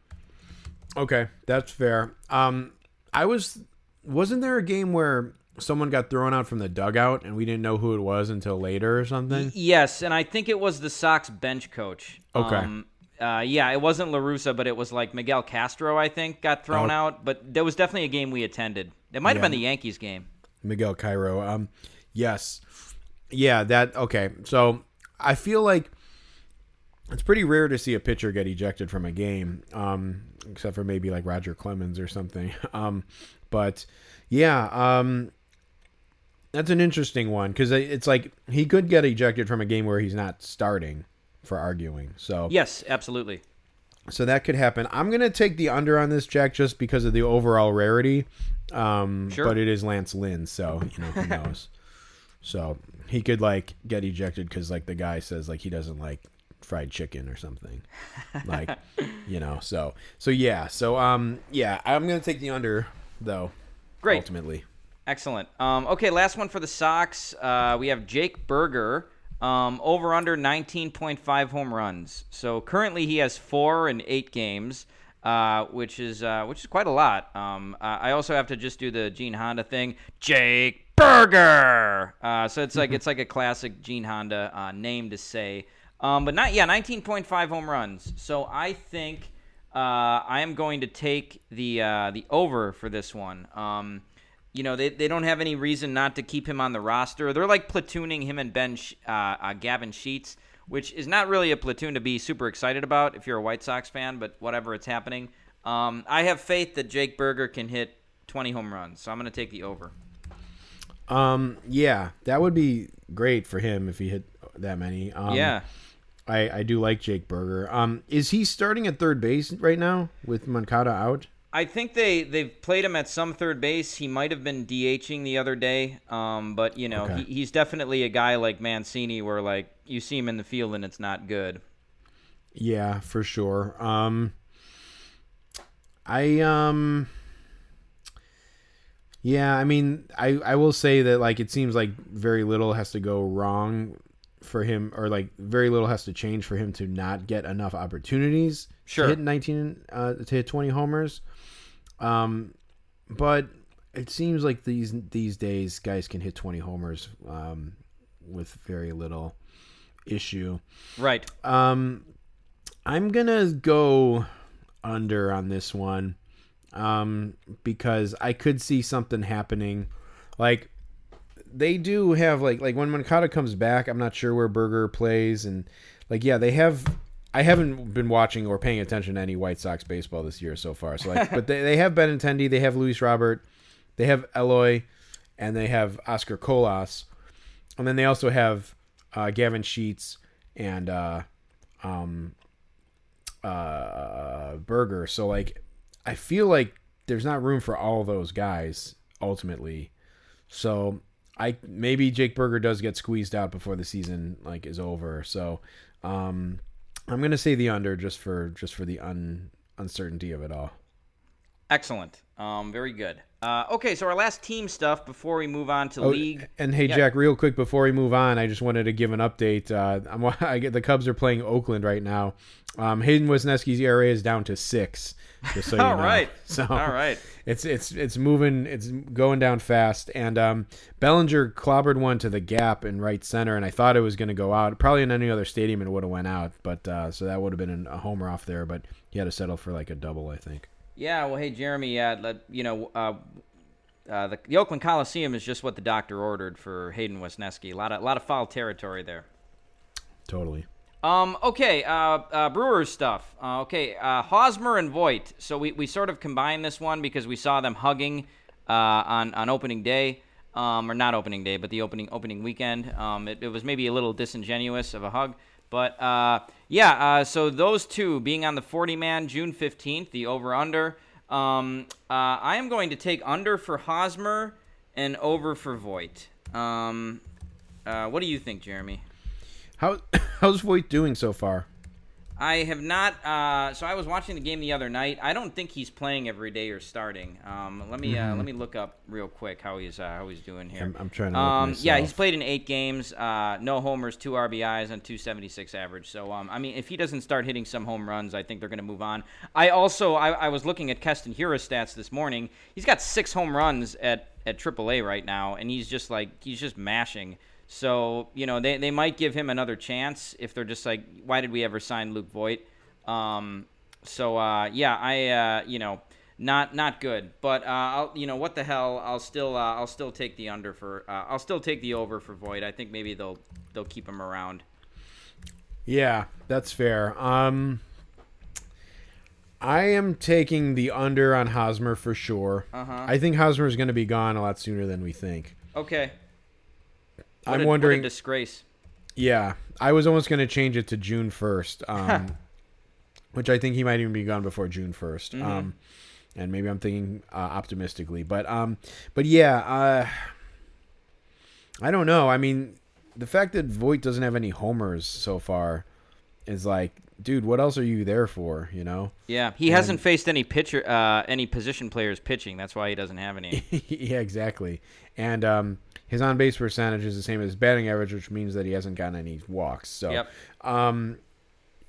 B: Okay, that's fair. Um, I was wasn't there a game where someone got thrown out from the dugout and we didn't know who it was until later or something?
A: Yes, and I think it was the Sox bench coach.
B: Okay.
A: Um, uh, yeah, it wasn't La Russa, but it was like Miguel Castro. I think got thrown
B: Oh.
A: out, but there was definitely a game we attended. It might have
B: Yeah.
A: been the Yankees game.
B: Miguel Cairo. Um, yes, yeah, that okay. So I feel like it's pretty rare to see a pitcher get ejected from a game, um, except for maybe like Roger Clemens or something. Um, but yeah, um, that's an interesting one because it's like he could get ejected from a game where he's not starting for arguing. So
A: Yes, absolutely.
B: So that could happen. I'm gonna take the under on this, Jack, just because of the overall rarity. Um,
A: Sure.
B: But it is Lance Lynn, so you know who knows. so he could like get ejected because like the guy says like he doesn't like fried chicken or something. Like you know. So so yeah. So um yeah, I'm gonna take the under though.
A: Great.
B: Ultimately.
A: Excellent. Um, okay, last one for the Sox. Uh, we have Jake Burger Um, over under 19.5 home runs. So currently he has four in eight games, uh, which is uh, which is quite a lot. Um, uh, I also have to just do the Gene Honda thing. Jake Burger. Uh, so it's like it's like a classic Gene Honda uh, name to say. Um, but not yeah, 19.5 home runs. So I think uh, I am going to take the uh, the over for this one. You know, they, they don't have any reason not to keep him on the roster. They're like platooning him and Ben uh, uh, Gavin Sheets, which is not really a platoon to be super excited about if you're a White Sox fan. But whatever, it's happening. Um, I have faith that Jake Burger can hit 20 home runs, so I'm going to take the over.
B: Um, yeah, that would be great for him if he hit that many. Um,
A: yeah.
B: I, I do like Jake Burger. Um, is he starting at third base right now with Moncada out?
A: I think they they've played him at some third base. He might have been DHing the other day, um, but you know
B: Okay.
A: he, he's definitely a guy like Mancini, where like you see him in the field and it's not good.
B: Yeah, for sure. Um, I um, yeah, I mean, I I will say that like it seems like very little has to go wrong for him, or like very little has to change for him to not get enough opportunities
A: Sure.
B: to hit nineteen uh, to hit twenty homers. Um, but it seems like these these days guys can hit twenty homers um, with very little issue.
A: Right.
B: Um, I'm gonna go under on this one, um, because I could see something happening. Like they do have like like when Moncada comes back, I'm not sure where Burger plays, and like yeah, they have. I haven't been watching or paying attention to any White Sox baseball this year so far. So like, but they, they have Benintendi, they have Luis Robert, they have Eloy, and they have Oscar Colas, and then they also have uh, Gavin Sheets and uh, um, uh, Burger. So like, I feel like there's not room for all those guys ultimately. So I maybe Jake Burger does get squeezed out before the season like is over. So um, I'm gonna say the under just for just for the un uncertainty of it all.
A: Excellent. Um, very good. Uh, okay, so our last team stuff before we move on to
B: Oh,
A: league.
B: and hey,
A: Yeah.
B: Jack, real quick before we move on, I just wanted to give an update. Uh, I'm, I get the Cubs are playing Oakland right now. Um, Hayden Wesneski's ERA is down to six. Just so you
A: All
B: know.
A: right.
B: So
A: All right.
B: it's it's it's moving. It's going down fast. And um, Bellinger clobbered one to the gap in right center, and I thought it was going to go out. Probably in any other stadium, it would have went out. But uh, so that would have been a homer off there. But he had to settle for like a double, I think.
A: Yeah, well, hey, Jeremy, uh, you know, uh, uh, the, the Oakland Coliseum is just what the doctor ordered for Hayden Wesneski. A lot of, lot of foul territory there.
B: Totally.
A: Um, okay, uh, uh, Brewers stuff. Uh, okay, uh, Hosmer and Voit. So we, we sort of combined this one because we saw them hugging uh, on, on opening day. Um, or not opening day, but the opening opening weekend. Um, it, it was maybe a little disingenuous of a hug. But uh, yeah, so those two being on the 40 man June 15th, the over under. Um, I am going to take under for Hosmer and over for Voit. Um, what do you think, Jeremy?
B: How how's Voit doing so far?
A: I have not. Uh, so I was watching the game the other night. I don't think he's playing every day or starting. Um, let me uh, let me look up real quick how he's uh, how he's doing here.
B: I'm- I'm trying to
A: Um, yeah, he's played in eight games. Uh, no homers, two RBIs, and 276 average. So um, I mean, if he doesn't start hitting some home runs, I think they're going to move on. I also I, I was looking at Keston Hiura's stats this morning. He's got six home runs at at AAA right now, and he's just like he's just mashing. So you know they, they might give him another chance if they're just like why did we ever sign Luke Voit? Um, so uh, yeah, I uh, you know not not good, but uh, I'll you know what the hell I'll still uh, I'll still take the under for uh, I'll still take the over for Voit. I think maybe they'll they'll keep him around.
B: Yeah, that's fair. Um, I am taking the under on Hosmer for sure.
A: Uh-huh.
B: I think Hosmer is going to be gone a lot sooner than we think.
A: Okay. What
B: I'm
A: a-
B: wondering.
A: disgrace.
B: yeah, I was almost going to change it to June 1st, um, which I think he might even be gone before June 1st.
A: Mm-hmm.
B: Um, and maybe I'm thinking uh, optimistically, but um, but yeah, uh, I don't know. I mean, the fact that Voit doesn't have any homers so far is like, dude, what else are you there for? You know?
A: Yeah, he hasn't faced any pitcher uh, any position players pitching. That's why he doesn't have any.
B: yeah, exactly. And um, his on base percentage is the same as his batting average, which means that he hasn't gotten any walks. So,
A: Yep.
B: um,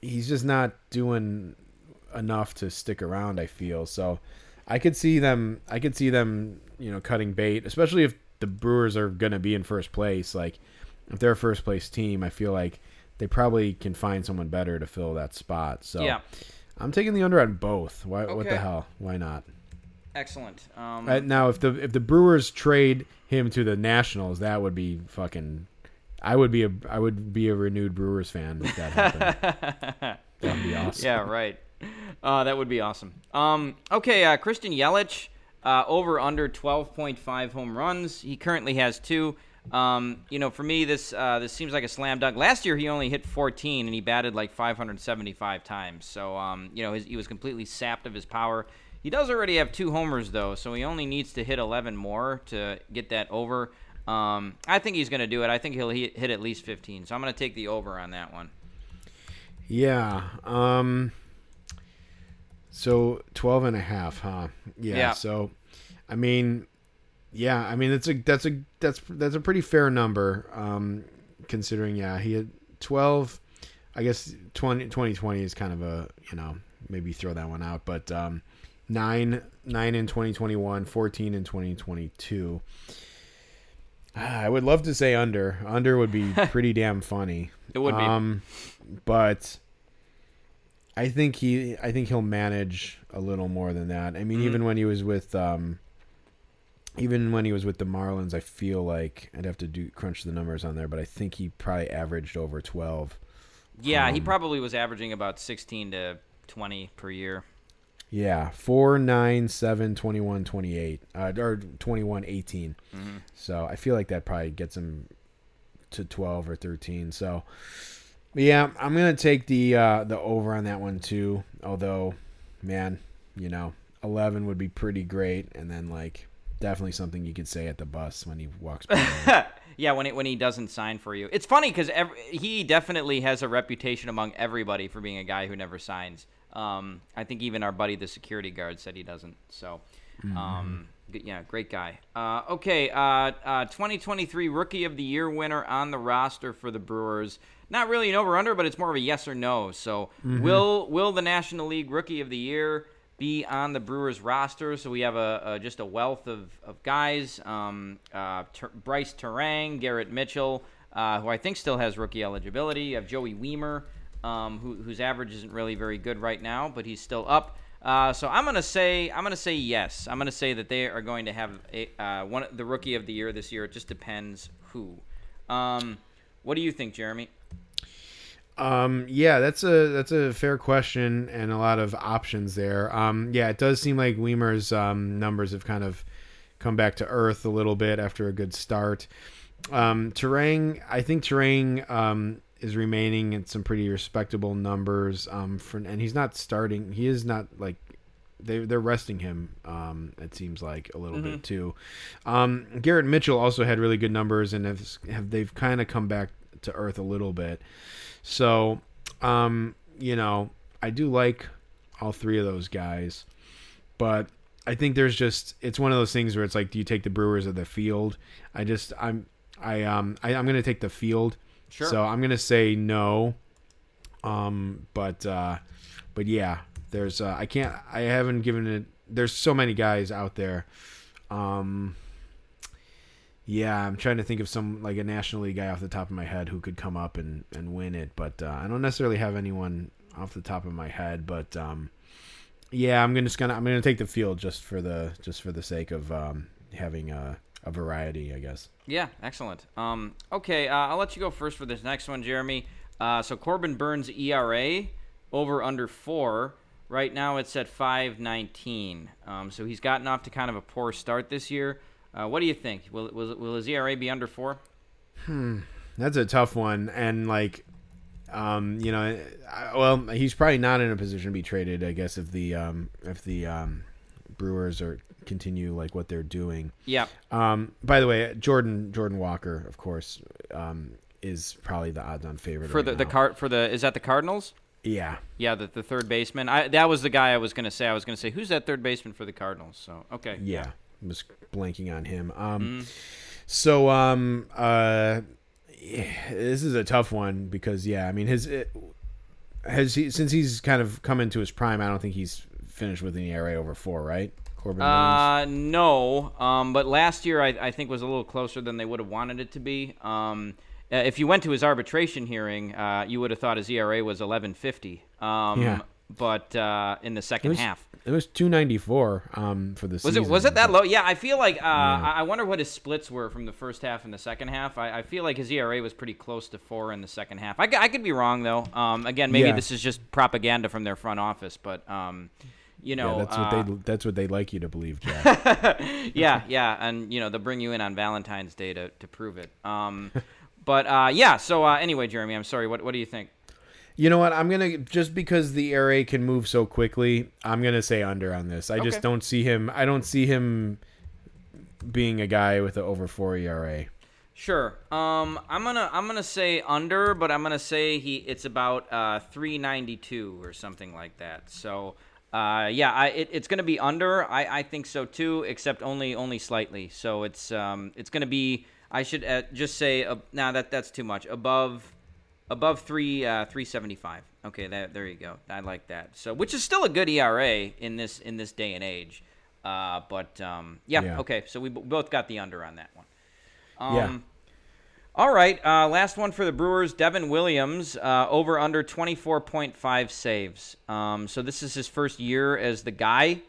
B: he's just not doing enough to stick around. I feel so. I could see them. I could see them. You know, cutting bait, especially if the Brewers are going to be in first place. Like, if they're a first place team, I feel like they probably can find someone better to fill that spot. So,
A: Yeah.
B: I'm taking the under on both. Why? What the hell? Why not?
A: Excellent. Um,
B: Uh, now, if the if the Brewers trade him to the Nationals, that would be fucking. I would be a I would be a renewed Brewers fan if that happened. that would be awesome.
A: yeah, right. Uh, that would be awesome. Um, okay, uh, Christian Yelich, uh, over under 12.5 home runs. He currently has two. Um, you know, for me, this uh, this seems like a slam dunk. Last year, he only hit 14, and he batted like 575 times. So, um, you know, his, he was completely sapped of his power. He does already have two homers, though, so he only needs to hit 11 more to get that over. Um, I think he's going to do it. I think he'll hit, hit at least 15. So I'm going to take the over on that one.
B: Yeah. Um so 12 and a half, huh? Yeah.
A: Yeah.
B: So I mean yeah, I mean that's a that's a that's that's a pretty fair number um considering yeah, he had 12 I guess 20 2020 is kind of a, you know, maybe throw that one out, but um 9 9 in 2021, 14 in 2022. Ah, I would love to say under. Under would be pretty damn funny.
A: It would be.
B: Um, but I think he, I think he'll manage a little more than that. I mean,
A: Mhm.
B: even when he was with, um, even when he was with the Marlins, I feel like I'd have to do crunch the numbers on there, but I think he probably averaged over twelve.
A: Yeah, he
B: Um,
A: probably was averaging about 16 to 20 per year.
B: Yeah, four, nine, seven, 21, 28, uh, or 21, 18.
A: Mhm.
B: So I feel like that probably gets him to 12 or 13. So yeah, I'm gonna take the uh, the over on that one too. Although, man, you know, 11 would be pretty great, and then like definitely something you could say at the bus when he walks by.
A: yeah, when it, when he doesn't sign for you, it's funny because he definitely has a reputation among everybody for being a guy who never signs. Um, I think even our buddy, the security guard, said he doesn't. So, um, g- yeah, great guy. Uh, okay, uh, uh, 2023 Rookie of the Year winner on the roster for the Brewers. Not really an over under, but it's more of a yes or no. So, will will the National League Rookie of the Year be on the Brewers roster? So we have a, a just a wealth of, of guys. Um, uh, Ter- Brice Turang, Garrett Mitchell, uh, who I think still has rookie eligibility. You have Joey Wiemer, um, who, whose average isn't really very good right now, but he's still up. Uh, so I'm gonna say I'm gonna say yes. I'm gonna say that they are going to have a, uh, one the rookie of the year this year. It just depends who. Um, what do you think, Jeremy?
B: Um, yeah, that's a that's a fair question and a lot of options there. Um, yeah, it does seem like Wiemer's um, numbers have kind of come back to earth a little bit after a good start. Um, Turang, I think Turang um, is remaining at some pretty respectable numbers. Um, for and he's not starting. He is not like they they're resting him. Um, it seems like a little bit too. Um, Garrett Mitchell also had really good numbers and have have they've kind of come back to earth a little bit. So, um, you know, I do like all three of those guys, but I think there's just it's one of those things where it's like, do you take the Brewers or the field? I just I'm I um I, I'm gonna take the field.
A: Sure.
B: So I'm gonna say no. Um, but uh, but yeah, there's uh, I can't I haven't given it. There's so many guys out there. Um, yeah, I'm trying to think of some like a National League guy off the top of my head who could come up and, and win it, but uh, I don't necessarily have anyone off the top of my head. But um, yeah, I'm gonna just gonna I'm gonna take the field just for the just for the sake of um, having a, a variety, I guess.
A: Yeah, excellent. Um, okay, uh, I'll let you go first for this next one, Jeremy. Uh, so Corbin Burnes ERA over under four. Right now it's at five nineteen. Um, so he's gotten off to kind of a poor start this year. Uh, what do you think? Will, will will his ERA be under four?
B: Hmm, That's a tough one, and like, um, you know, I, well, he's probably not in a position to be traded. I guess if the um, if the um, Brewers are continue like what they're doing.
A: Yeah,
B: Um, by the way, Jordan Jordan Walker, of course, um, is probably the odds-on favorite
A: for
B: right
A: the the card for the is that the Cardinals?
B: Yeah,
A: Yeah, the, the third baseman. I that was the guy I was gonna say. I was gonna say who's that third baseman for the Cardinals. So okay,
B: yeah, I was blanking on him. Um,
A: Mm-hmm.
B: So um uh yeah, this is a tough one because yeah, I mean his it, has he since he's kind of come into his prime, I don't think he's finished with an ERA over 4, right? Corbin.
A: Uh, no. Um, but last year I, I think was a little closer than they would have wanted it to be. Um, uh, if you went to his arbitration hearing, uh, you would have thought his ERA was 11.50. Um,
B: Yeah.
A: But uh, in the
B: It
A: second
B: was,
A: half,
B: it was 294 um for the
A: was
B: season.
A: it was it that low? Yeah, I feel like uh, I I wonder what his splits were from the first half and the second half. I, I feel like his ERA was pretty close to four in the second half. I, I could be wrong though. Um, again, maybe
B: Yeah.
A: this is just propaganda from their front office, but um, you know,
B: Yeah, that's
A: uh,
B: what they that's what they like you to believe, Jack.
A: yeah, yeah, and you know they'll bring you in on Valentine's Day to, to prove it. Um, but uh, yeah. So uh, anyway, Jeremy, I'm sorry. What what do you think?
B: You know what? I'm gonna just because the ERA can move so quickly. I'm gonna say under on this. I just don't see him. I don't see him being a guy with an over four ERA.
A: Sure. Um, I'm gonna I'm gonna say under, but I'm gonna say he it's about uh 392 or something like that. So. Uh, yeah, I, it, it's going to be under. I, I think so too, except only only slightly. So it's um it's going to be. I should uh, just say. Uh, nah, that that's too much. Above above three uh, three seventy five. Okay, that there you go. I like that. So which is still a good ERA in this in this day and age. Uh, but um, yeah,
B: Yeah.
A: okay. So we b- both got the under on that one. Um,
B: Yeah.
A: All right, uh, last one for the Brewers. Devin Williams uh, over under twenty four point five saves. Um, so this is his first year as the guy,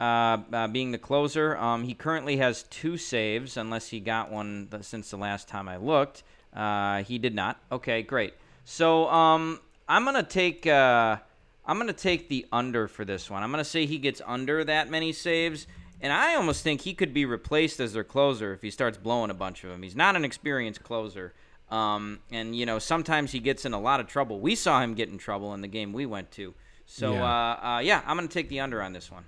A: uh, uh, being the closer. Um, he currently has two saves, unless he got one since the last time I looked. Uh, he did not. Okay, great. So um, I'm gonna take uh, I'm gonna take the under for this one. I'm gonna say he gets under that many saves. And I almost think he could be replaced as their closer if he starts blowing a bunch of them. He's not an experienced closer. Um, and, you know, sometimes he gets in a lot of trouble. We saw him get in trouble in the game we went to. So,
B: Yeah.
A: uh, uh, yeah, I'm going to take the under on this one.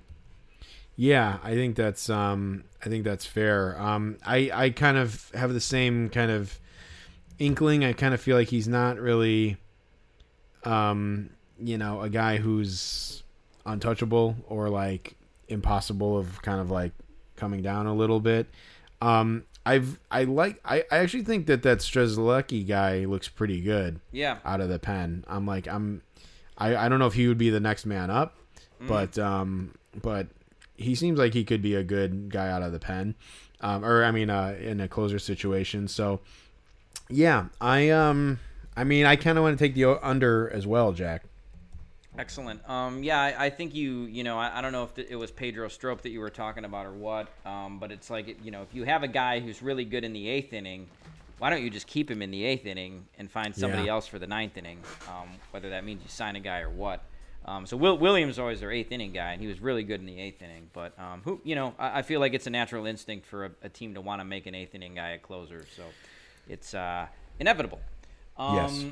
B: Yeah, I think that's um I think that's fair. Um I I kind of have the same kind of inkling. I kind of feel like he's not really um you know, a guy who's untouchable or like impossible of kind of like coming down a little bit. Um I've I like I, I actually think that that Strzelecki guy looks pretty good
A: Yeah.
B: out of the pen. I'm like I'm I, I don't know if he would be the next man up, but um but he seems like he could be a good guy out of the pen. Um or I mean uh in a closer situation. So yeah, I um I mean I kind of want to take the under as well, Jack.
A: Excellent. Um, yeah, I, I think you, you know, I, I don't know if th- it was Pedro Strop that you were talking about or what, um, but it's like, you know, if you have a guy who's really good in the eighth inning, why don't you just keep him in the eighth inning and find somebody
B: Yeah.
A: else for the ninth inning, um, whether that means you sign a guy or what. Um, so Will, Williams is always their eighth inning guy, and he was really good in the eighth inning. But um, who, you know, I, I feel like it's a natural instinct for a, a team to want to make an eighth inning guy a closer. So it's uh, inevitable. Um,
B: Yes.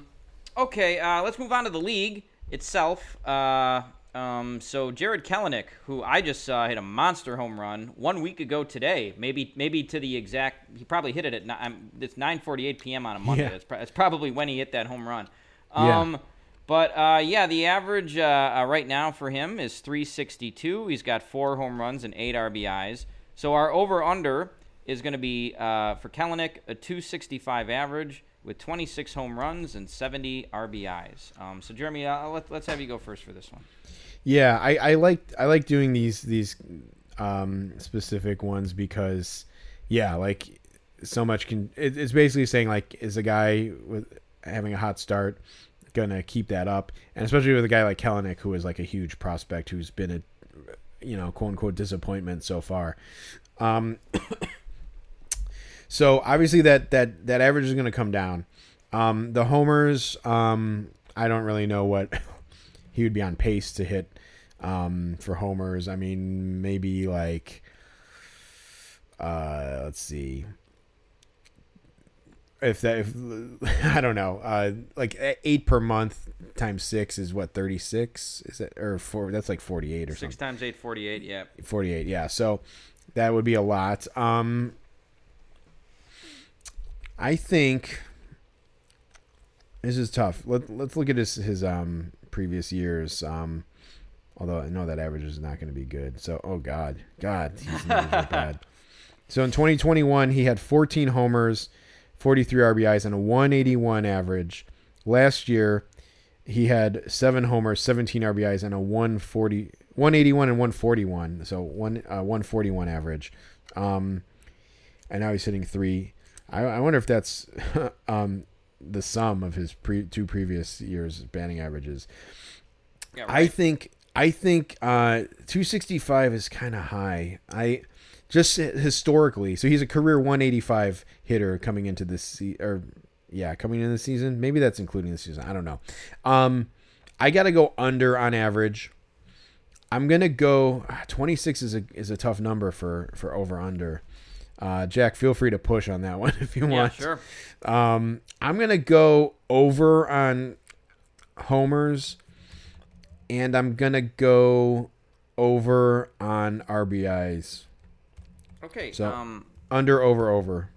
A: Okay, uh, let's move on to the league itself. Uh, um, so Jared Kelenic, who I just saw hit a monster home run one week ago today, maybe maybe to the exact, he probably hit it at um, it's 9:48 p.m. on a Monday.
B: Yeah.
A: That's, pro- that's probably when he hit that home run.
B: Yeah.
A: Um, But uh, yeah, the average uh, uh, right now for him is 362. He's got four home runs and eight RBIs. So our over under is going to be uh, for Kelenic a 265 average with 26 home runs and 70 RBIs. Um, so Jeremy, uh, let, let's have you go first for this one.
B: Yeah, I, I like I like doing these these um, specific ones because yeah, like so much can it, it's basically saying like is a guy with having a hot start gonna keep that up, and especially with a guy like Kelenic who is like a huge prospect who's been a you know quote unquote disappointment so far. Um, so obviously that that that average is gonna come down. Um, the homers, um, I don't really know what he would be on pace to hit um, for homers. I mean, maybe like uh, let's see if that if I don't know, uh, like eight per month times six is what thirty six is it or four? That's like forty eight or
A: Six
B: something.
A: times eight, 48. Yeah.
B: 48 yeah so that would be a lot um i think this is tough Let, let's look at his his um previous years um although i know that average is not going to be good so oh god god numbers bad So in 2021, he had 14 homers, 43 RBIs, and a 181 average. Last year, he had seven homers, 17 RBIs, and a 140, 181 and 141. So one uh, 141 average. Um, and now he's hitting three. I, I wonder if that's um, the sum of his pre- two previous years' batting averages.
A: Yeah,
B: I think I think uh, 265 is kind of high. I just historically, so he's a career 185 hitter coming into this se- or yeah, coming into the season. Maybe that's including the season. I don't know. Um, I got to go under on average. I'm gonna go 26 is a is a tough number for for over under. Uh, Jack, feel free to push on that one if you want.
A: yeah,
B: want.
A: sure.
B: Um, I'm gonna go over on homers, and I'm gonna go over on RBIs.
A: Okay.
B: So-
A: um,
B: Under, over, over.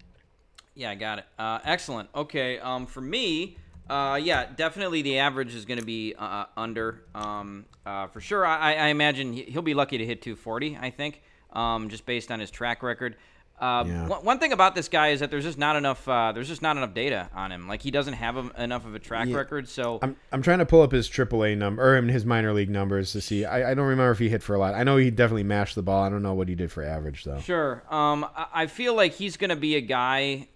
A: Yeah, I got it. Uh, excellent. Okay. Um, for me, uh, yeah, definitely the average is going to be uh, under. Um, uh, for sure, I, I imagine he- he'll be lucky to hit 240. I think, um, just based on his track record. Uh,
B: Yeah.
A: one, one thing about this guy is that there's just not enough. Uh, there's just not enough data on him. Like he doesn't have a, enough of a track
B: Yeah.
A: record. So
B: I'm I'm trying to pull up his AAA number or his minor league numbers to see. I, I don't remember if he hit for a lot. I know he definitely mashed the ball. I don't know what he did for average though.
A: Sure. Um, I, I feel like he's going to be a guy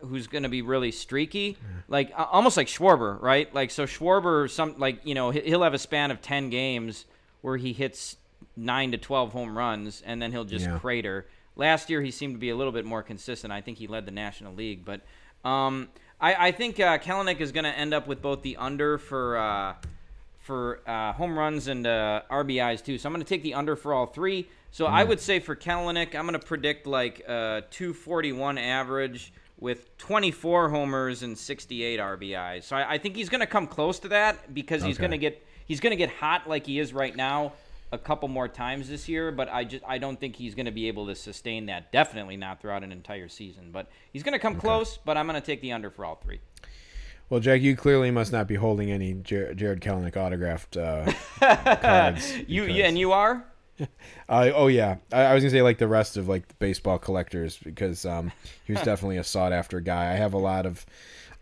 A: who's going to be really streaky, like uh, almost like Schwarber, right? Like so, Schwarber, some like you know he- he'll have a span of ten games where he hits nine to twelve home runs, and then he'll just
B: Yeah.
A: crater. Last year, he seemed to be a little bit more consistent. I think he led the National League, but um, I, I think uh, Kelenic is going to end up with both the under for. Uh, for uh, home runs and uh, RBIs too. So I'm going to take the under for all three. So I would say for Kelenic, I'm going to predict like a 241 average with 24 homers and 68 RBIs. So I, I think he's going to come close to that because he's going to get he's going to get hot like he is right now a couple more times this year. But I just I don't think he's going to be able to sustain that. Definitely not throughout an entire season. But he's going to come close. But I'm going to take the under for all three.
B: Well, Jack, you clearly must not be holding any Jer- Jared Kelenic autographed uh, cards.
A: You,
B: because-
A: you and you are.
B: Uh, oh yeah, I, I was gonna say like the rest of like baseball collectors because um, he was definitely a sought after guy. I have a lot of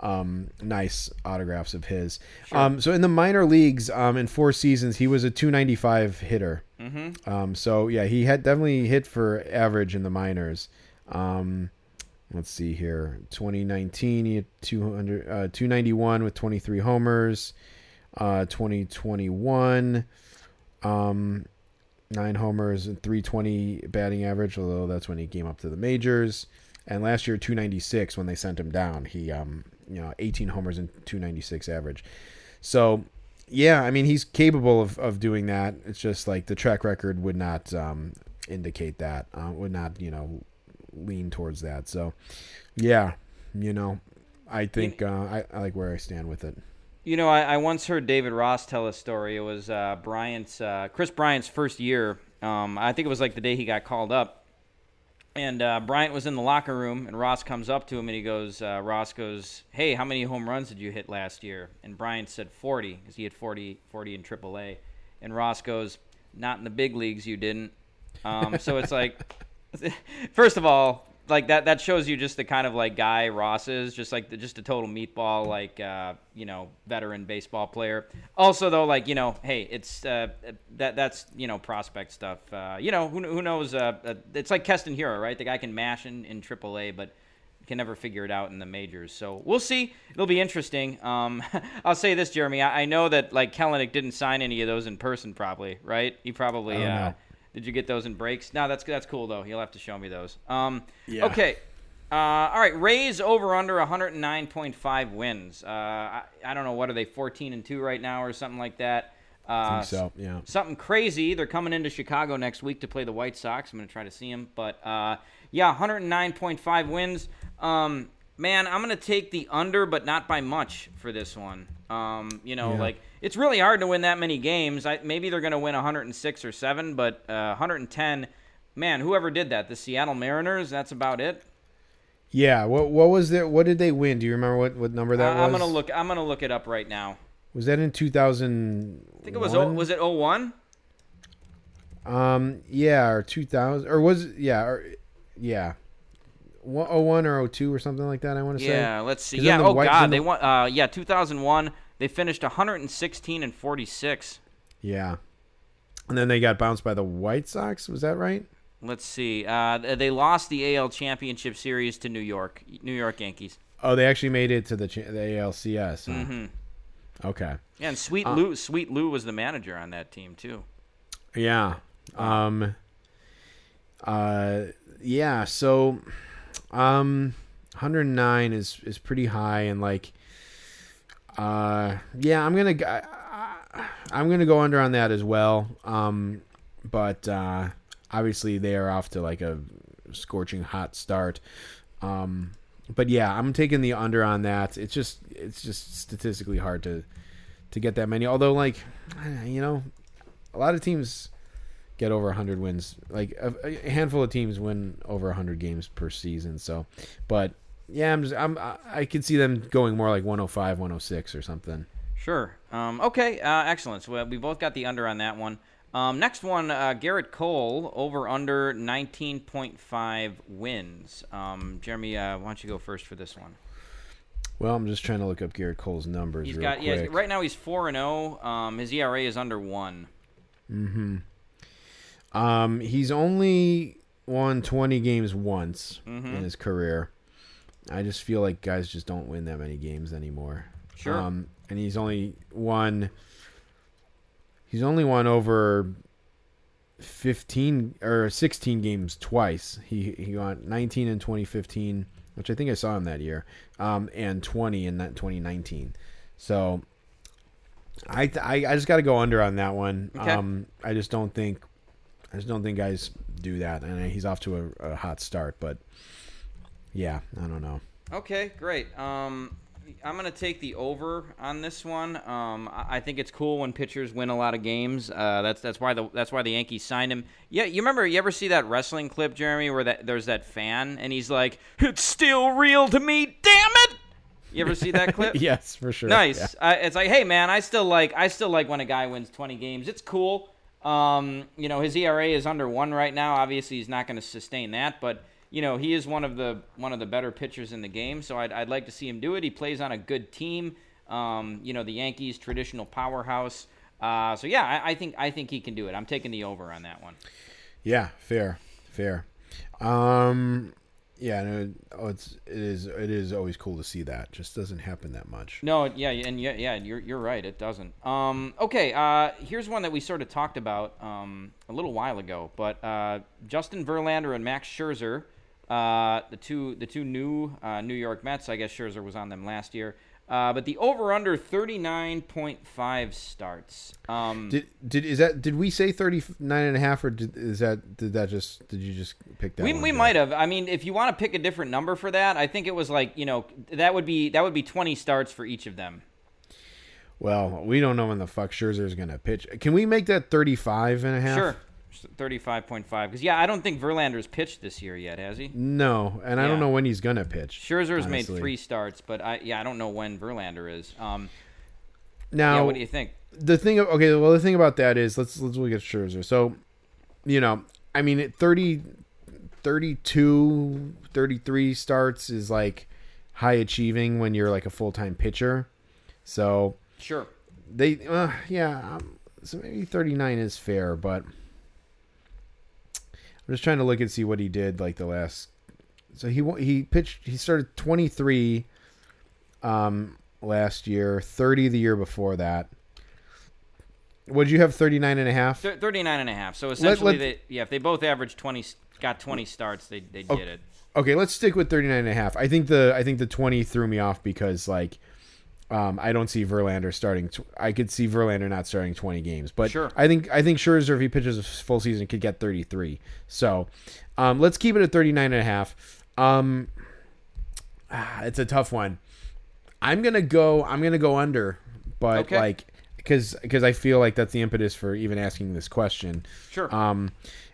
B: um, nice autographs of his. Um, so in the minor leagues, um, in four seasons, he was a 295 hitter. Mm-hmm. Um, so yeah, he had definitely hit for average in the minors. Um, let's see here, 2019 he had 200, uh, 291 with 23 homers. Uh, 2021. Um, nine homers and 320 batting average, although that's when he came up to the majors. And last year, 296 when they sent him down. He, um, you know, 18 homers and 296 average. So, yeah, I mean, he's capable of, of doing that. It's just like the track record would not um, indicate that, uh, would not, you know, lean towards that. So, yeah, you know, I think uh, I, I like where I stand with it.
A: You know, I, I once heard David Ross tell a story. It was uh, Bryant's, uh, Kris Bryant's first year. Um, I think it was like the day he got called up. And uh, Bryant was in the locker room, and Ross comes up to him and he goes, uh, Ross goes, Hey, how many home runs did you hit last year? And Bryant said 40, because he had 40, 40 in AAA. And Ross goes, Not in the big leagues, you didn't. Um, so it's like, first of all, like that that shows you just the kind of like guy Ross is, just like the, just a total meatball, like uh, you know, veteran baseball player. Also, though, like you know, hey, it's uh, that that's you know prospect stuff. Uh, you know, who who knows? Uh, uh, it's like Keston Hiura, right? The guy can mash in in AAA, but can never figure it out in the majors. So we'll see. It'll be interesting. Um, I'll say this, Jeremy. I, I know that like Kelenic didn't sign any of those in person, probably, right? He probably.
B: I don't know.
A: did you get those in breaks? No, that's that's cool though. You'll have to show me those. Um,
B: Yeah.
A: Okay. Uh, all right. Rays over under 109.5 wins. Uh, I, I don't know what are they 14 and two right now or something like that. Uh,
B: I think so, yeah.
A: Something crazy. They're coming into Chicago next week to play the White Sox. I'm going to try to see them, but uh, yeah, 109.5 wins. Um, man, I'm going to take the under, but not by much for this one. Um, you know,
B: Yeah.
A: like it's really hard to win that many games. I, maybe they're going to win 106 or seven, but uh, 110. Man, whoever did that, the Seattle Mariners. That's about it.
B: Yeah. What what was there? What did they win? Do you remember what, what number that
A: I,
B: was?
A: I'm gonna look. I'm gonna look it up right now.
B: Was that in 2000?
A: I think it was. Was it 01?
B: Um. Yeah. Or 2000. Or was yeah. Or yeah, 01 or 02 or something like that. I want to say.
A: Yeah, let's see. Yeah, oh
B: White-
A: god,
B: the-
A: they won uh yeah, 2001, they finished 116 and 46.
B: Yeah. And then they got bounced by the White Sox. Was that right?
A: Let's see. Uh they lost the AL Championship Series to New York, New York Yankees.
B: Oh, they actually made it to the the ALCS. huh?
A: Mhm.
B: Okay.
A: Yeah, and Sweet
B: Uh,
A: Lou Sweet Lou was the manager on that team too.
B: Yeah. Um. Uh. Yeah. So, um, 109 is is pretty high, and like, uh, yeah, I'm gonna I'm gonna go under on that as well. Um, but uh, obviously they are off to like a scorching hot start. Um, but yeah, I'm taking the under on that. It's just it's just statistically hard to to get that many. Although like, you know, a lot of teams get over 100 wins. Like a, a handful of teams win over 100 games per season. So, but yeah, I'm just, I'm I I could see them going more like 105, 106 or something.
A: Sure. Um, okay. Uh, excellent. So uh, we both got the under on that one. Um, next one, uh, Gerrit Cole over under 19.5 wins. Um, Jeremy, uh, why don't you go first for this one?
B: Well, I'm just trying to look up Gerrit Cole's numbers
A: He's got yeah. Right now he's four and zero. Um, his ERA is under one.
B: Um, he's only won 20 games once
A: Mm-hmm.
B: in his career. I just feel like guys just don't win that many games anymore.
A: Sure.
B: Um, and he's only won. He's only won over 15 or 16 games twice. He he got 19 in 2015, which I think I saw him that year, um, and 20 in that 2019. So I I, I just got to go under on that one.
A: Okay.
B: Um, I just don't think I just don't think guys do that, and he's off to a, a hot start. But yeah, I don't know.
A: Okay, great. Um, I'm gonna take the over on this one. Um, I, think it's cool when pitchers win a lot of games. Uh, that's that's why the that's why the Yankees signed him. Yeah, you remember? You ever see that wrestling clip, Jeremy, where that there's that fan and he's like, "It's still real to me, damn it!" You ever see that clip?
B: yes, for sure.
A: Nice.
B: Yeah.
A: Uh, it's like, hey man, I still like I still like when a guy wins 20 games. It's cool. Um, you know, his ERA is under one right now. Obviously, he's not going to sustain that, but you know, he is one of the one of the better pitchers in the game. So I'd, I'd like to see him do it. He plays on a good team. Um, you know, the Yankees' traditional powerhouse. Uh, so yeah, I, I think I think he can do it. I'm taking the over on that one.
B: Yeah, fair, fair. Um, yeah, no, oh, it's it is it is always cool to see that. Just doesn't happen that much.
A: No, yeah, and yeah, yeah, you're you're right. It doesn't. Um, okay, uh, here's one that we sort of talked about um, a little while ago, but uh, Justin Verlander and Max Scherzer, uh, the two the two new uh, New York Mets. I guess Scherzer was on them last year. Uh, but the over under 39.5 starts. Um,
B: Did did is that did we say 39 and a half or did, is that did that just did you just pick that
A: we,
B: one,
A: we might have. I mean, if you want to pick a different number for that, I think it was like you know that would be that would be 20 starts for each of them.
B: Well, we don't know when the fuck Scherzer is going to pitch. Can we make that 35 and a half?
A: Sure, thirty-five point five. Because yeah, I don't think Verlander's pitched this year yet, has he?
B: No, and I don't know when he's going to pitch.
A: Scherzer's made three starts, but I yeah I don't know when Verlander is. Um,
B: Now,
A: yeah, what do you think?
B: the thing okay well the thing about that is let's let's look at Scherzer. So, you know, I mean at 30 32 33 starts is like high achieving when you're like a full-time pitcher. So,
A: Sure.
B: they uh, yeah, um, so maybe 39 is fair, but I'm just trying to look and see what he did like the last so he he pitched he started 23 um last year, 30 the year before that. Would you have 39 and a half?
A: 39 and a half. So essentially,
B: let-
A: they, yeah, if they both averaged 20, got 20 starts, they they
B: Oh.
A: did it.
B: Okay, let's stick with 39 and a half. I think the I think the 20 threw me off because like um, I don't see Verlander starting. Tw- I could see Verlander not starting 20 games, but
A: Sure.
B: I think I think Scherzer if he pitches a full season could get 33. So um, let's keep it at 39 and a half. Um, ah, it's a tough one. I'm gonna go. I'm gonna go under, but
A: Okay.
B: like because because I feel like that's the impetus for even asking this question.
A: Sure.
B: Um,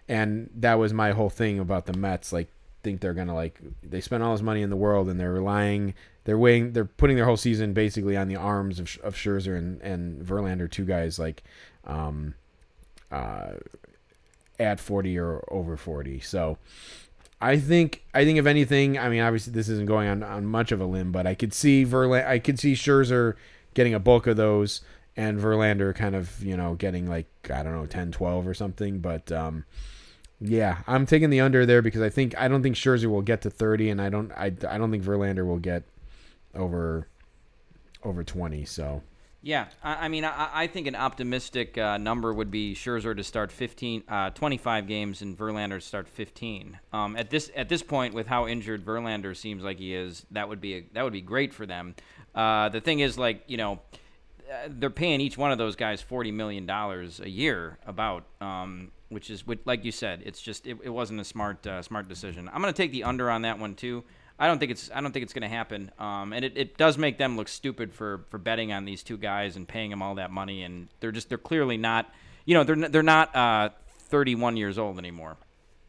B: and that was my whole thing about the Mets. Like, think they're gonna like they spent all this money in the world and they're relying, they're weighing, they're putting their whole season basically on the arms of of Scherzer and and Verlander, two guys like, um, uh, at forty or over forty. So, I think I think if anything, I mean, obviously this isn't going on on much of a limb, but I could see Verlander, I could see Scherzer getting a bulk of those, and Verlander kind of you know getting like I don't know 10, 12 or something. But um, yeah, I'm taking the under there because I think I don't think Scherzer will get to thirty, and I don't I, I don't think Verlander will get over over twenty. So
A: Yeah, I, I mean, I, I think an optimistic uh, number would be Scherzer to start 15, uh, 25 games and Verlander to start 15. Um, at this at this point, with how injured Verlander seems like he is, that would be a, that would be great for them. Uh, the thing is, like you know, uh, they're paying each one of those guys forty million dollars a year, about, um, which is like you said, it's just it, it wasn't a smart uh, smart decision. I'm gonna take the under on that one too. I don't think it's I don't think it's going to happen. Um, and it, it does make them look stupid for, for betting on these two guys and paying them all that money. And they're just they're clearly not, you know, they're they're not uh, 31 years old anymore.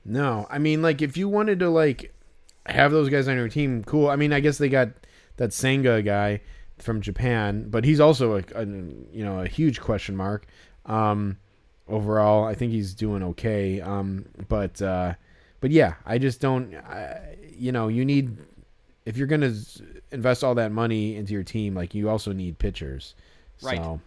B: No, I mean, like if you wanted to like have those guys on your team, cool. I mean, I guess they got that Senga guy from Japan, but he's also a, a you know a huge question mark. Um, overall, I think he's doing okay. Um, but uh, but yeah, I just don't. I, you know, you need if you're gonna invest all that money into your team, like you also need pitchers.
A: Right.
B: So,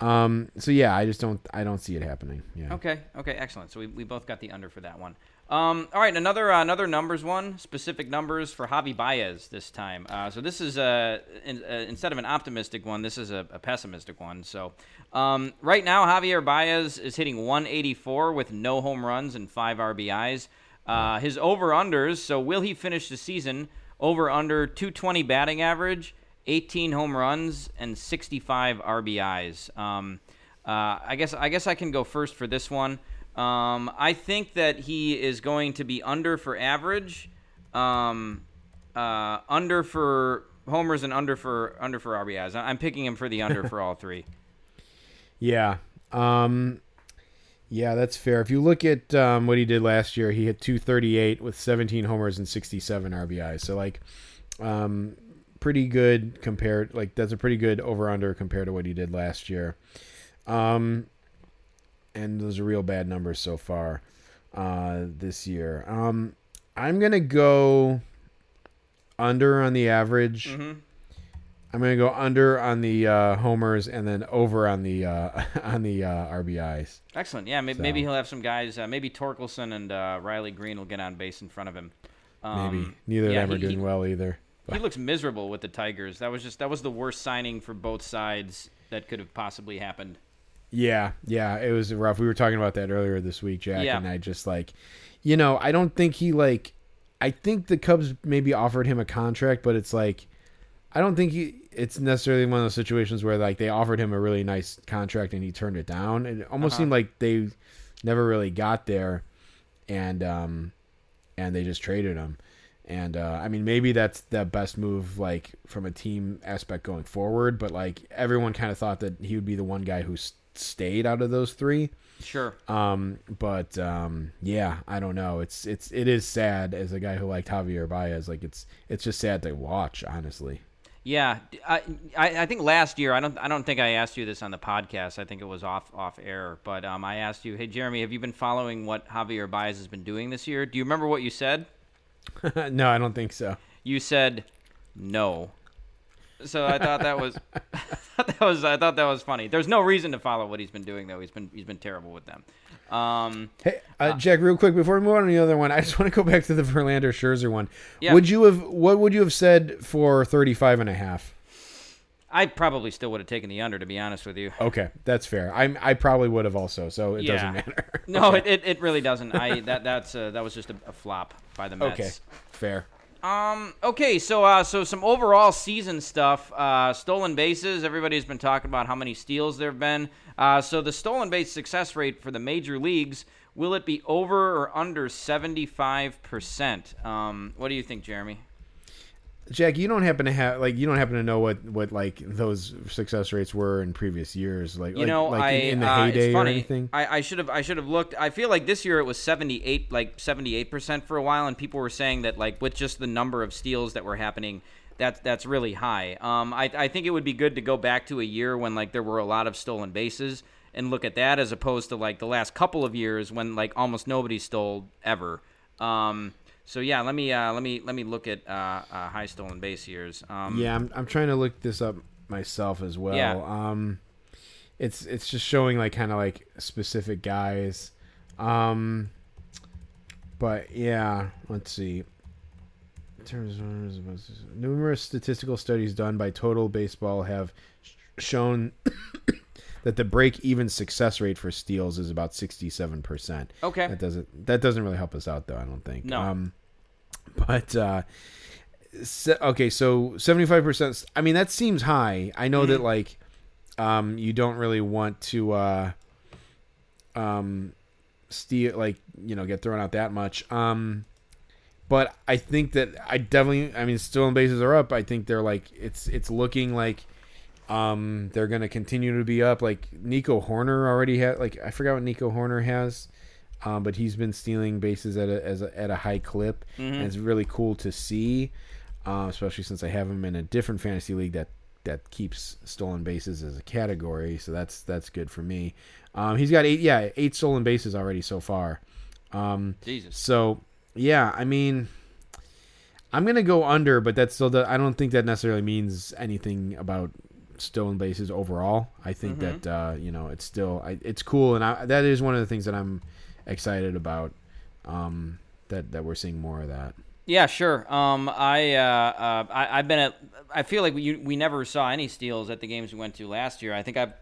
B: um. So yeah, I just don't. I don't see it happening. Yeah.
A: Okay, okay, excellent. So we, we both got the under for that one. Um, all right, another uh, another numbers one, specific numbers for Javi Baez this time. Uh, so this is uh, in, uh, instead of an optimistic one, this is a, a pessimistic one. So um, right now, Javier Baez is hitting 184 with no home runs and five RBIs. Uh, his over unders. So will he finish the season over under 220 batting average, 18 home runs, and 65 RBIs? Um, uh, I guess I guess I can go first for this one. Um, I think that he is going to be under for average, um, uh, under for homers, and under for under for RBIs. I'm picking him for the under for all three.
B: Yeah. Um yeah, that's fair. If you look at um, what he did last year, he hit 238 with 17 homers and 67 RBIs. So like um pretty good compared like that's a pretty good over under compared to what he did last year. Um and those are real bad numbers so far uh this year. Um I'm to go under on the average.
A: Mhm.
B: I'm gonna go under on the uh, homers and then over on the uh, on the uh, RBIs.
A: Excellent. Yeah, maybe,
B: So-
A: maybe he'll have some guys. Uh, maybe Torkelson and uh, Riley Greene will get on base in front of him. Um,
B: Maybe neither
A: yeah,
B: of them are doing
A: he-
B: well either.
A: He looks miserable with the Tigers. That was just that was the worst signing for both sides that could have possibly happened.
B: Yeah, yeah, it was rough. We were talking about that earlier this week, Jack,
A: Yeah.
B: and I just like, you know, I don't think he like. I think the Cubs maybe offered him a contract, but it's like, I don't think he. It's necessarily one of those situations where like they offered him a really nice contract and he turned it down. It almost
A: Uh-huh.
B: seemed like they never really got there, and um, and they just traded him. And uh, I mean, maybe that's the best move, like from a team aspect going forward. But like everyone kind of thought that he would be the one guy who s- stayed out of those three.
A: Sure.
B: Um, but um, yeah, I don't know. It's it's it is sad as a guy who liked Javier Baez. Like it's it's just sad to watch, honestly.
A: Yeah, I, I think last year I don't I don't think I asked you this on the podcast. I think it was off off air, but um, I asked you, hey Jeremy, have you been following what Javier Baez has been doing this year? Do you remember what you said?
B: no, I don't think so.
A: You said no. So I thought that was that was I thought that was funny. There's no reason to follow what he's been doing though. He's been he's been terrible with them. Um,
B: Hey, uh, Jack, real quick before we move on to the other one, I just want to go back to the Verlander Scherzer one.
A: Yeah.
B: Would you have what would you have said for 35 and a half?
A: I probably still would have taken the under to be honest with you.
B: Okay, that's fair. I I probably would have also, so it
A: Yeah.
B: doesn't matter.
A: No, it, it, it really doesn't. I that that's uh, that was just a, a flop by the Mets.
B: okay, fair.
A: Um. Okay. So, uh, so some overall season stuff. Uh, stolen bases. Everybody's been talking about how many steals there've been. Uh, so the stolen base success rate for the major leagues will it be over or under seventy five percent? Um. What do you think, Jeremy?
B: Jack, you don't happen to have like you don't happen to know what what like those success rates were in previous years, like
A: You
B: like,
A: know,
B: like
A: I
B: in, in the
A: uh,
B: heyday
A: it's
B: or anything.
A: I, I should have I should have looked. I feel like this year it was seventy eight, like seventy eight percent for a while, and people were saying that like with just the number of steals that were happening, that's that's really high. Um, I I think it would be good to go back to a year when like there were a lot of stolen bases and look at that as opposed to like the last couple of years when like almost nobody stole ever. Um, So yeah, let me uh, let me let me look at uh, uh, high stolen base years. Um,
B: Yeah, I'm I'm trying to look this up myself as well.
A: Yeah.
B: Um it's it's just showing like kind of like specific guys. Um but yeah, let's see. In terms of numerous statistical studies done by Total Baseball have sh- shown that the break-even success rate for steals is about 67%.
A: Okay.
B: That doesn't that doesn't really help us out though, I don't think.
A: No.
B: Um but uh okay, so seventy five percent. I mean, that seems high. I know that like, um, you don't really want to, uh, um, steal like you know get thrown out that much. Um, but I think that I definitely. I mean, stolen bases are up. I think they're like it's it's looking like. Um, they're gonna continue to be up. Like Nico Hoerner already had. Like I forgot what Nico Hoerner has, um, but he's been stealing bases at a, as a at a high clip, and it's really cool to see uh, especially since I have him in a different fantasy league that that keeps stolen bases as a category. So that's that's good for me. Um, he's got eight, yeah, eight stolen bases already so far. Um,
A: Jesus.
B: so yeah, I mean, I'm gonna go under, but that's still does, I don't think that necessarily means anything about stolen bases overall. I think that uh, you know it's still I, it's cool, and I, that is one of the things that I'm excited about. Um, that that we're seeing more of that.
A: Yeah, sure. Um, I, uh, uh, I I've been at. I feel like we we never saw any steals at the games we went to last year. I think I've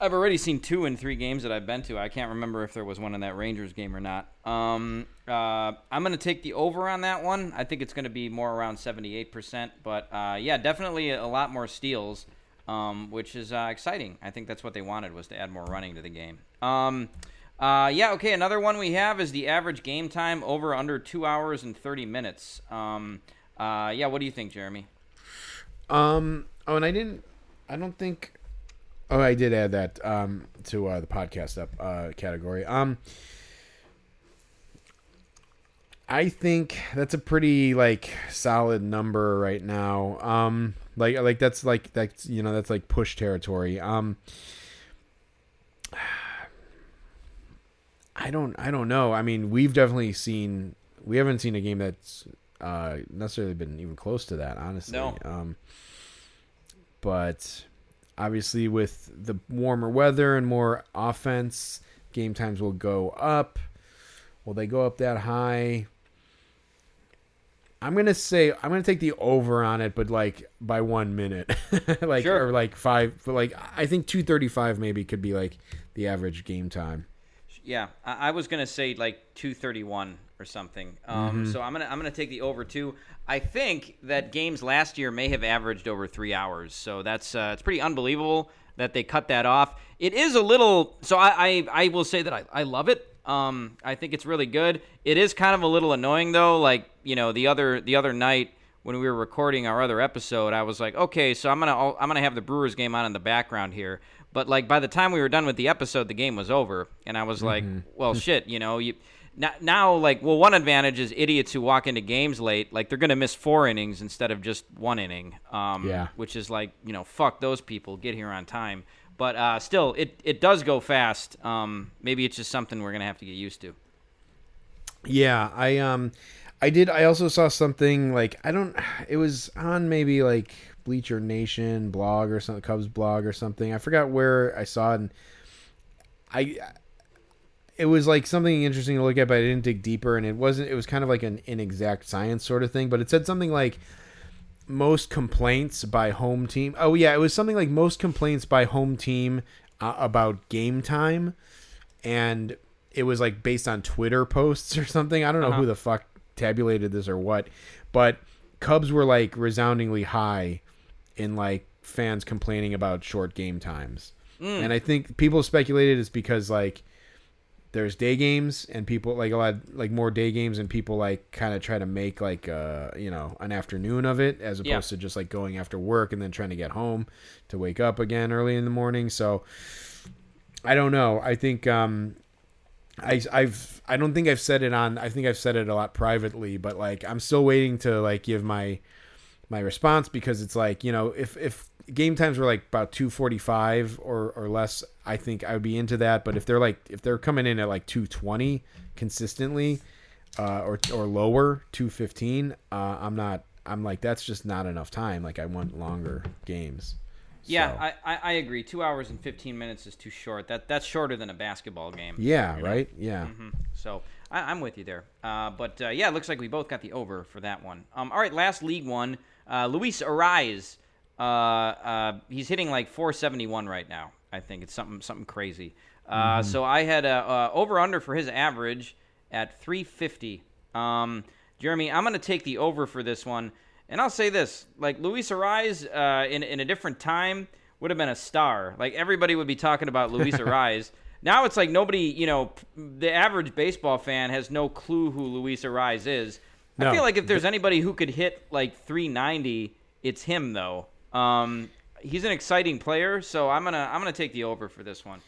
A: I've already seen two in three games that I've been to. I can't remember if there was one in that Rangers game or not. Um, uh, I'm going to take the over on that one. I think it's going to be more around 78%. But uh, yeah, definitely a lot more steals, um, which is uh, exciting. I think that's what they wanted was to add more running to the game. Um, uh, yeah, okay. Another one we have is the average game time over under two hours and 30 minutes. Um, uh, yeah, what do you think, Jeremy?
B: Um. Oh, and I didn't. I don't think. Oh, I did add that um to uh, the podcast up uh category. Um. I think that's a pretty like solid number right now. Um. Like like that's like that's you know that's like push territory. Um. I don't I don't know. I mean, we've definitely seen we haven't seen a game that's uh necessarily been even close to that, honestly.
A: No.
B: Um but obviously with the warmer weather and more offense, game times will go up. Will they go up that high? I'm gonna say I'm gonna take the over on it, but like by one minute, like
A: Sure.
B: or like five. But like I think 235 maybe could be like the average game time.
A: Yeah, I, I was gonna say like two thirty one or something. Um,
B: Mm-hmm.
A: So I'm gonna I'm gonna take the over two. I think that games last year may have averaged over three hours. So that's uh, it's pretty unbelievable that they cut that off. It is a little. So I I, I will say that I, I love it. Um, I think it's really good. It is kind of a little annoying though. Like you know the other the other night when we were recording our other episode, I was like, okay, so I'm gonna I'm gonna have the Brewers game on in the background here. But like by the time we were done with the episode, the game was over, and I was like, well, shit, you know, you now, now like well, one advantage is idiots who walk into games late, like they're gonna miss four innings instead of just one inning. Um,
B: Yeah.
A: which is like you know, fuck those people, get here on time. But uh, still, it it does go fast. Um, maybe it's just something we're gonna have to get used to.
B: Yeah, I um I did I also saw something like I don't it was on maybe like Bleacher Nation blog or something Cubs blog or something. I forgot where I saw it and I it was like something interesting to look at but I didn't dig deeper and it wasn't it was kind of like an inexact science sort of thing, but it said something like most complaints by home team. Oh yeah, it was something like most complaints by home team uh, about game time and it was like based on Twitter posts or something. I don't know who the fuck tabulated this or what, but Cubs were like resoundingly high in like fans complaining about short game times. And I think people speculated it's because like there's day games and people like a lot like more day games and people like kind of try to make like uh you know an afternoon of it as opposed
A: Yeah.
B: to just like going after work and then trying to get home to wake up again early in the morning. So I don't know. I think um I I've I don't think I've said it on I think I've said it a lot privately, but like I'm still waiting to like give my my response because it's like, you know, if if game times were like about 245 or or less, I think I would be into that, but if they're like if they're coming in at like 220 consistently, uh, or or lower, two fifteen. Uh, I'm not. I'm like that's just not enough time. Like I want longer games.
A: Yeah,
B: So-
A: I, I, I agree. Two hours and fifteen minutes is too short. That that's shorter than a basketball game.
B: yeah,
A: you know?
B: right. Yeah.
A: Mhm. So I, I'm with you there. Uh, but uh, yeah, it looks like we both got the over for that one. Um, all right, last League One. Uh, Luis Arraez. Uh, uh, he's hitting like 471 right now. I think it's something something crazy. Uh, So I had a, over under for his average at 350. Um, Jeremy, I'm going to take the over for this one, and I'll say this: like Luis Arraez, uh, in in a different time would have been a star. Like everybody would be talking about Luis Arraez. Now it's like nobody, you know, p- the average baseball fan has no clue who Luis Arraez is. I feel like if there's anybody who could hit like 390, it's him though. Um, he's an exciting player, so I'm gonna I'm gonna take the over for this one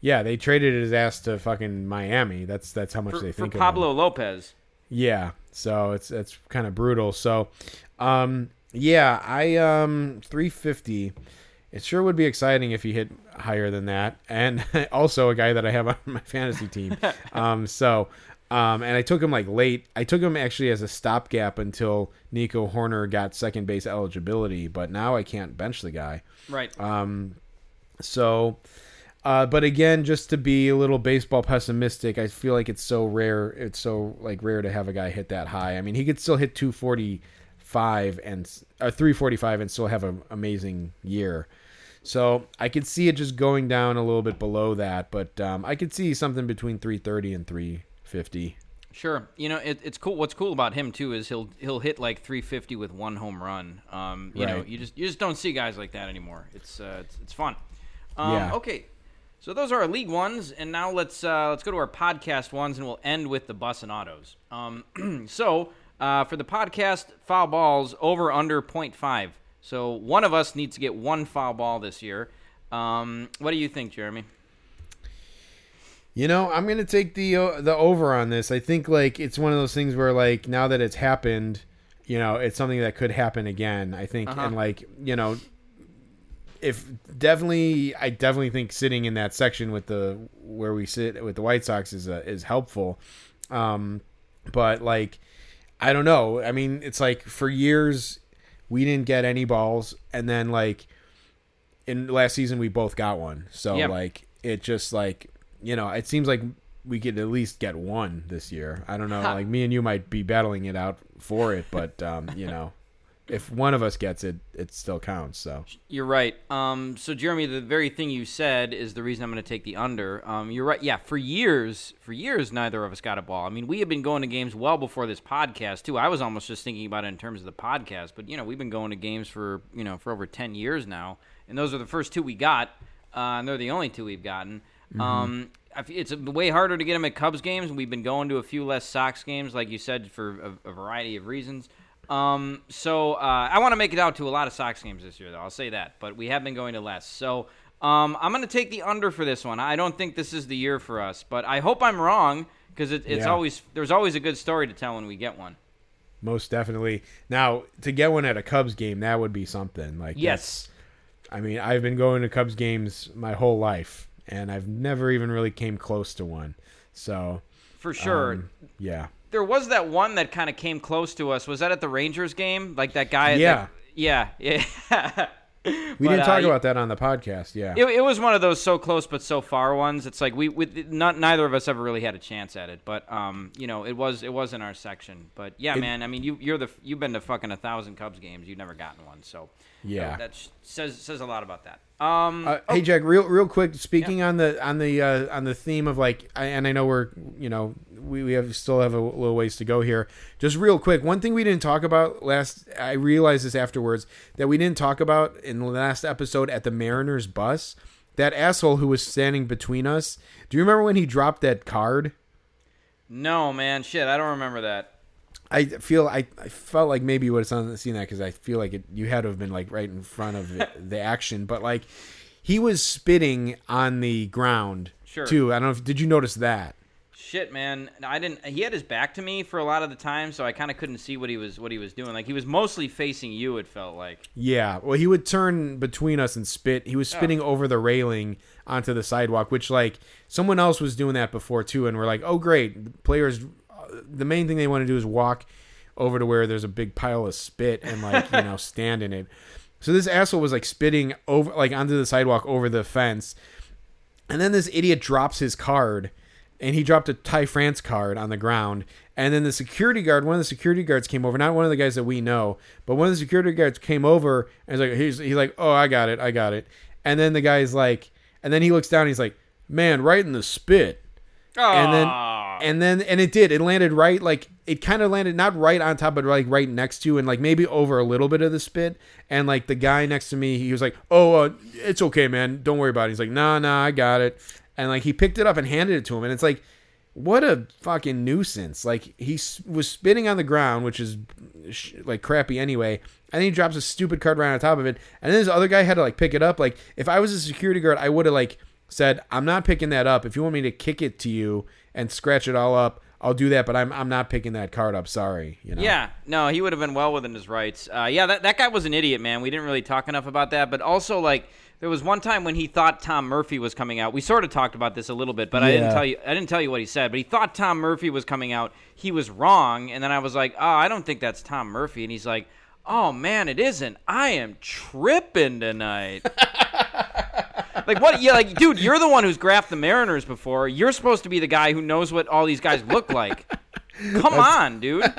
B: Yeah, they traded his ass to fucking Miami. That's that's how much
A: for,
B: they
A: for
B: think of him.
A: Pablo Lopez.
B: Yeah, so it's it's kind of brutal. So, um, yeah, I um 350. It sure would be exciting if he hit higher than that, and also a guy that I have on my fantasy team. um, so, um, and I took him like late. I took him actually as a stopgap until Nico Hoerner got second base eligibility, but now I can't bench the guy.
A: Right.
B: Um, So, uh, but again, just to be a little baseball pessimistic, I feel like it's so rare. It's so like rare to have a guy hit that high. I mean, he could still hit 245 and uh, 345 and still have an amazing year. So I could see it just going down a little bit below that, but um, I could see something between 330 and 350.
A: Sure. You know, it, it's cool. What's cool about him too is he'll he'll hit like 350 with one home run. Um, you know, you just you just don't see guys like that anymore. It's uh, it's, it's fun. Um,
B: Yeah.
A: Okay. So those are our league ones, and now let's uh, let's go to our podcast ones, and we'll end with the bus and autos. Um, so uh, for the podcast, foul balls over under 0.5. So one of us needs to get one foul ball this year. Um, what do you think, Jeremy?
B: You know, I'm gonna take the uh, the over on this. I think like it's one of those things where like now that it's happened, you know, it's something that could happen again. I think,
A: Uh-huh.
B: and like you know, if definitely, I definitely think sitting in that section with the where we sit with the White Sox is uh, is helpful. Um, but like, I don't know. I mean, it's like for years we didn't get any balls, and then like in last season we both got one. So
A: Yeah.
B: like it just like you know it seems like we could at least get one this year. I don't know. Like me and you might be battling it out for it, but um, you know, if one of us gets it, it still counts. So
A: You're right. Um, so Jeremy, the very thing you said is the reason I'm going to take the under. Um, you're right. Yeah, for years, for years, neither of us got a ball. I mean, we have been going to games well before this podcast too. I was almost just thinking about it in terms of the podcast, but you know, we've been going to games for you know for over ten years now, and those are the first two we got, uh, and they're the only two we've gotten. Um, it's way harder to get them at Cubs games. We've been going to a few less Sox games, like you said, for a, a variety of reasons. Um, so uh, I want to make it out to a lot of Sox games this year, though. I'll say that. But we have been going to less. So um, I'm going to take the under for this one. I don't think this is the year for us, but I hope I'm wrong because it, it's
B: Yeah.
A: always there's always a good story to tell when we get one.
B: most definitely. Now to get one at a Cubs game, that would be something. Like
A: Yes.
B: I mean, I've been going to Cubs games my whole life, and I've never even really came close to one. So
A: For sure.
B: um, yeah.
A: there was that one that kind of came close to us. Was that at the Rangers game? Like that guy?
B: Yeah.
A: that- yeah. Yeah.
B: We didn't talk about that on the podcast. Yeah.
A: It, it was one of those so close but so far ones. It's like we, we not neither of us ever really had a chance at it, but um, you know, it was it was in our section. But yeah,
B: It-
A: man, I mean, you you're the you've been to fucking a thousand Cubs games, you've never gotten one, so
B: Yeah.
A: that sh- says says a lot about that. Um,
B: Uh, Hey Jack, real real quick. Speaking on the on the uh, on the theme of like, I, and I know we're you know we, we have still have a little ways to go here. Just real quick, one thing we didn't talk about last. I realized this afterwards that we didn't talk about in the last episode at the Mariners bus. That asshole who was standing between us. Do you remember when he dropped that card?
A: no, man, shit, I don't remember that.
B: I feel I, I felt like maybe you would have seen that because I feel like it, you had to have been like right in front of it, the action, but like he was spitting on the ground
A: Sure.
B: too. I don't know if did you notice that?
A: Shit, man, I didn't. He had his back to me for a lot of the time, so I kind of couldn't see what he was what he was doing. Like he was mostly facing you. It felt like.
B: Yeah. Well, he would turn between us and spit. He was oh. spitting
A: Oh.
B: over the railing onto the sidewalk, which like someone else was doing that before too, and we're like, oh great, players the main thing they want to do is walk over to where there's a big pile of spit and like you know stand in it. So this asshole was like spitting over like onto the sidewalk over the fence, and then this idiot drops his card, and he dropped a Ty France card on the ground. And then the security guard, one of the security guards came over, not one of the guys that we know, but one of the security guards came over and was like, he's, he's like, oh, I got it, I got it. And then the guy's like, and then he looks down, and he's like, man, right in the spit. And then, And then, and it did. It landed right, like it kind of landed not right on top, but like right next to, and like maybe over a little bit of the spit. And like the guy next to me, he was like, "Oh, uh, it's okay, man. Don't worry about it." He's like, "Nah, nah, I got it." And like he picked it up and handed it to him, and it's like, what a fucking nuisance! Like he was spitting on the ground, which is like crappy anyway. And then he drops a stupid card right on top of it, and then this other guy had to like pick it up. Like if I was a security guard, I would have like said, "I'm not picking that up. If you want me to kick it to you and scratch it all up, I'll do that. But I'm I'm not picking that card up. Sorry, you know."
A: Yeah, no, he would have been well within his rights. Uh, yeah, that, that guy was an idiot, man. We didn't really talk enough about that. But also, like, there was one time when he thought Tom Murphy was coming out. We sort of talked about this a little bit, but I didn't tell you. I didn't tell you what he said. But he thought Tom Murphy was coming out. He was wrong, and then I was like, "Oh, I don't think that's Tom Murphy." And he's like, "Oh man, it isn't. I am tripping tonight." like what? Yeah, like dude, you're the one who's graphed the Mariners before. You're supposed to be the guy who knows what all these guys look like. Come on, dude.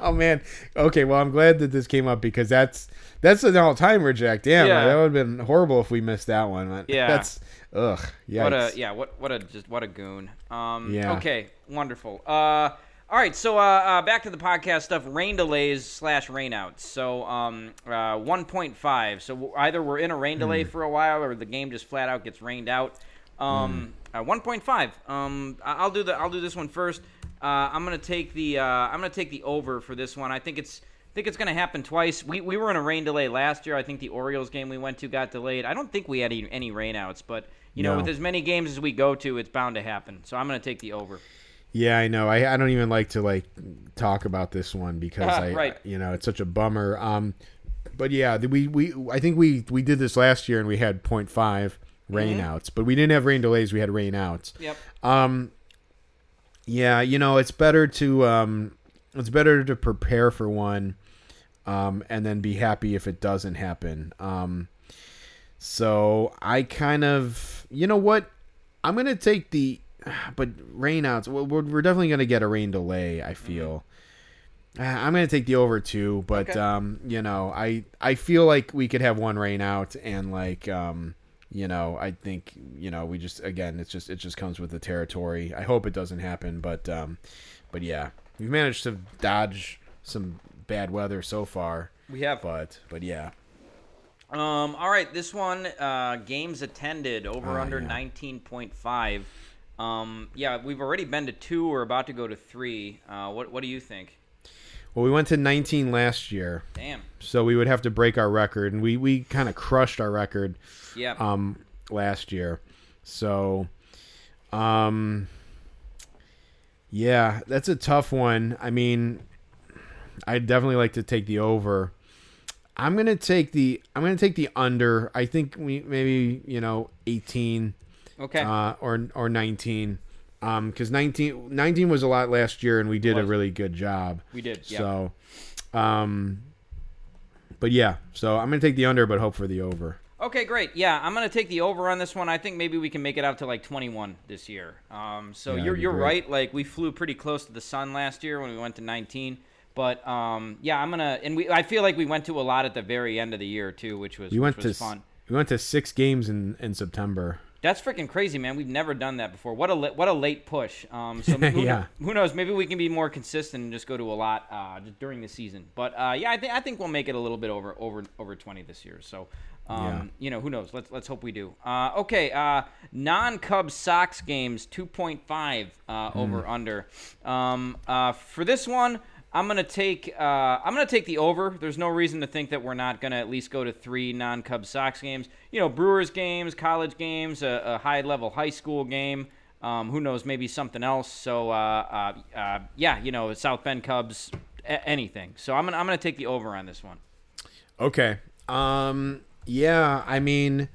B: Oh man. Okay. Well, I'm glad that this came up because that's that's an all time reject. Damn.
A: Yeah.
B: That would have been horrible if we missed that one. But
A: Yeah.
B: That's ugh. Yeah.
A: What a yeah, what what a just what a goon. Um
B: Yeah.
A: okay, wonderful. Uh all right, so uh, uh back to the podcast stuff, rain delays slash rainouts. So um uh 1.5. So either we're in a rain delay for a while or the game just flat out gets rained out. Um
B: Hmm.
A: uh, 1.5. Um I'll do the I'll do this one first. Uh, I'm gonna take the uh, I'm gonna take the over for this one. I think it's I think it's gonna happen twice. We, we were in a rain delay last year. I think the Orioles game we went to got delayed. I don't think we had any, any rainouts, but you know, with as many games as we go to, it's bound to happen. So I'm gonna take the over.
B: Yeah, I know. I, I don't even like to like talk about this one because
A: Ah,
B: I
A: right.
B: you know it's such a bummer. Um, but yeah, we we I think we we did this last year and we had 0.5 rain
A: Mm-hmm.
B: outs, but we didn't have rain delays. We had rain outs.
A: Yep.
B: Um, yeah, you know it's better to um, it's better to prepare for one, um, and then be happy if it doesn't happen. Um, so I kind of you know what I'm gonna take the but rainouts. we're, we're definitely gonna get a rain delay. I feel. Uh, I'm gonna take the over two, but
A: Okay.
B: um, you know, I I feel like we could have one rain out, and like um, you know, I think you know we just again, it's just it just comes with the territory. I hope it doesn't happen, but um, but yeah, we've managed to dodge some bad weather so far,
A: We have.
B: but but yeah,
A: Um. All right. This one. Uh. Games attended over
B: Ah,
A: under
B: yeah.
A: 19.5. Um. Yeah. We've already been to two. We're about to go to three. Uh. What What do you think?
B: well, we went to 19 last year,
A: Damn.
B: so we would have to break our record, and we we kind of crushed our record.
A: Yeah.
B: um last year. So um yeah, that's a tough one. I mean, I'd definitely like to take the over. I'm going to take the I'm to take the under. I think we maybe, you know, 18
A: okay.
B: uh or or 19. Um cuz 19 19 was a lot last year and we did a really good job.
A: we did. Yeah.
B: So um but yeah, so I'm going to take the under but hope for the over.
A: Okay, great. Yeah, I'm gonna take the over on this one. I think maybe we can make it out to like 21 this year. Um, so
B: Yeah,
A: you're you're
B: great.
A: right. Like we flew pretty close to the sun last year when we went to 19. But um, yeah, I'm gonna and we I feel like we went to a lot at the very end of the year too, which was
B: We went
A: which
B: to
A: was
B: s-
A: fun.
B: we went to 6 games in in September.
A: That's freaking crazy, man. We've never done that before. What a la- what a late push. Um, so who,
B: Yeah.
A: who knows? Maybe we can be more consistent and just go to a lot uh, just during the season. But uh, yeah, I think I think we'll make it a little bit over over over 20 this year. So um,
B: Yeah.
A: you know, who knows? Let's let's hope we do. Uh, okay, uh, non-Cubs Sox games 2.5 uh,
B: Hmm.
A: over under. Um, uh, for this one. I'm gonna take uh, I'm gonna take the over. There's no reason to think that we're not gonna at least go to three non-Cubs Sox games. You know, Brewers games, college games, a, a high-level high school game. Um, who knows? Maybe something else. So uh, uh, uh, yeah, you know, South Bend Cubs, a- anything. So I'm gonna I'm gonna take the over on this one.
B: Okay. Um yeah, I mean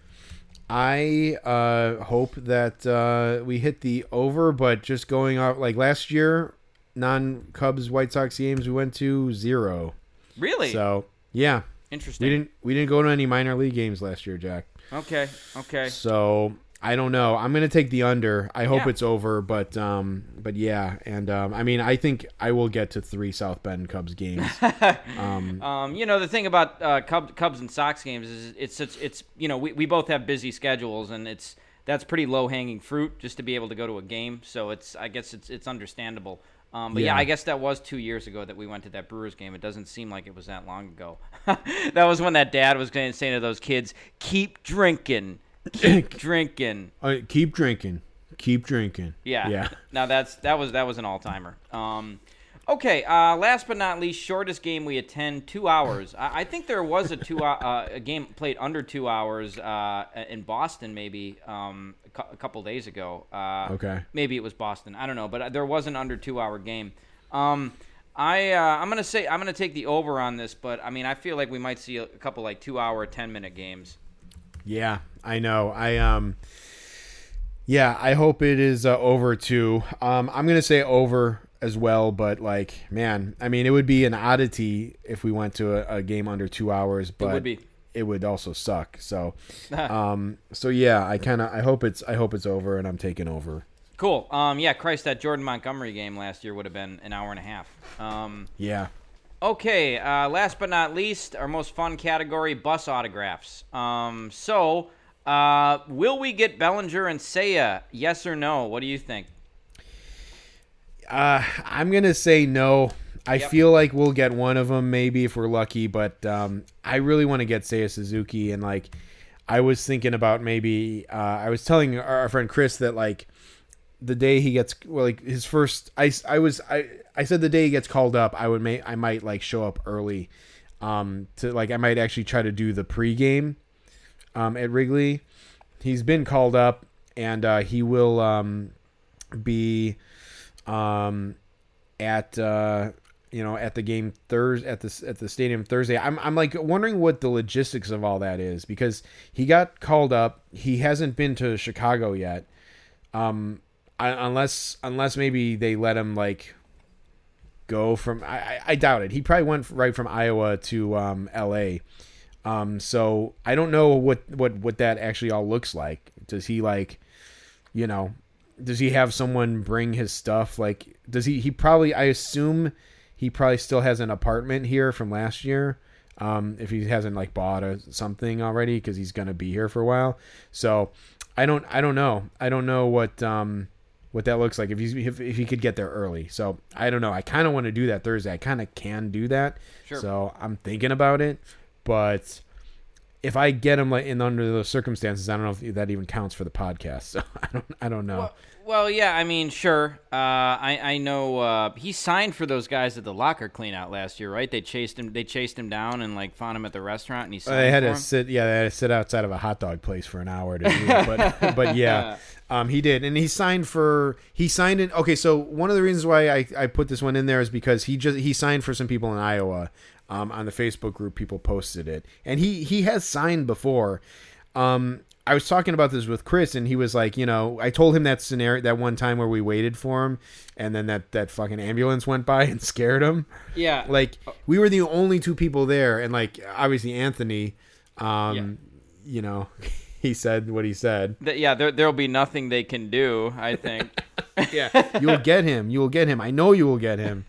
B: I uh hope that uh we hit the over but just going off like last year non Cubs White Sox games we went to zero.
A: Really?
B: So yeah,
A: Interesting.
B: we didn't we didn't go to any minor league games last year, Jack.
A: Okay. Okay.
B: So I don't know. I'm gonna take the under. I hope
A: Yeah.
B: it's over, but um, but yeah, and um, I mean, I think I will get to three South Bend Cubs games. um,
A: Um, you know the thing about uh, Cubs, Cubs and Sox games is it's it's, it's you know we, we both have busy schedules and it's that's pretty low hanging fruit just to be able to go to a game. So it's I guess it's it's understandable. Um, but yeah.
B: Yeah.
A: I guess that was two years ago that we went to that Brewers game. It doesn't seem like it was that long ago. that was when that dad was going to say to those kids, "Keep drinking, keep drinking."
B: uh, keep drinking, keep drinking.
A: Yeah.
B: yeah.
A: Now that's that was that was an all timer. Um, okay. Uh, last but not least, shortest game we attend two hours. I, I think there was a two uh, a game played under two hours uh, in Boston maybe um, a, couple days ago. Uh,
B: Okay.
A: Maybe it was Boston. I don't know, but there was an under two hour game. Um, I uh, I'm gonna say I'm gonna take the over on this, but I mean I feel like we might see a, couple like two hour, ten minute games.
B: Yeah, I know. I um Yeah, I hope it is uh, over too. Um I'm going to say over as well, but like, man, I mean, it would be an oddity if we went to a, a game under 2 hours, but
A: would be.
B: It would also suck. So um so yeah, I kind of I hope it's I hope it's over and I'm taking over.
A: Cool. Um, yeah, Christ, that Jordan Montgomery game last year would have been an hour and a half. Um,
B: Yeah.
A: Okay, uh, last but not least, our most fun category, bus autographs. Um, so, uh, will we get Bellinger and Seiya? Yes or no? What do you think?
B: Uh, I'm gonna say no. I
A: Yep.
B: feel like we'll get one of them maybe if we're lucky, but um, I really want to get Seiya Suzuki and like I was thinking about maybe uh, I was telling our, friend Chris that like the day he gets well like his first I, I was I I said the day he gets called up I would may I might like show up early um to like I might actually try to do the pregame um at Wrigley. He's been called up and uh, he will um be um at uh you know at the game Thursday at the at the stadium Thursday. I'm I'm like wondering what the logistics of all that is because he got called up. He hasn't been to Chicago yet. Um I, unless unless maybe they let him like go from I, I- doubt it. He probably went right from Iowa to um LA. Um so I don't know what what what that actually all looks like. Does he like you know does he have someone bring his stuff like does he he probably i assume he probably still has an apartment here from last year um if he hasn't like bought a, something already because he's gonna be here for a while. So i don't i don't know. I don't know what um what that looks like if he's if, if he could get there early. So i don't know. I kind of want to do that thursday. I kind of can do that.
A: Sure.
B: so i'm thinking about it. But if I get him like in under those circumstances, I don't know if that even counts for the podcast. So I don't, I don't know.
A: Well, well, yeah, I mean, sure. Uh, I I know uh, he signed for those guys at the locker cleanout last year, right? They chased him. They chased him down and like found him at the restaurant, and he signed
B: they had to
A: him.
B: sit, yeah, they had to sit outside of a hot dog place for an hour to do it. But, but yeah, um, he did, and he signed for he signed in. Okay, so one of the reasons why I, I put this one in there is because he just he signed for some people in Iowa. Um, on the Facebook group, people posted it, and he he has signed before. Um, I was talking about this with Chris, and he was like, you know, I told him that scenario, that one time where we waited for him, and then that that fucking ambulance went by and scared him.
A: Yeah,
B: Like we were the only two people there, and like obviously Anthony, um, you know, he said what he said.
A: Th- yeah, there there'll be nothing they can do. I think.
B: Yeah, you will get him. You will get him. I know you will get him.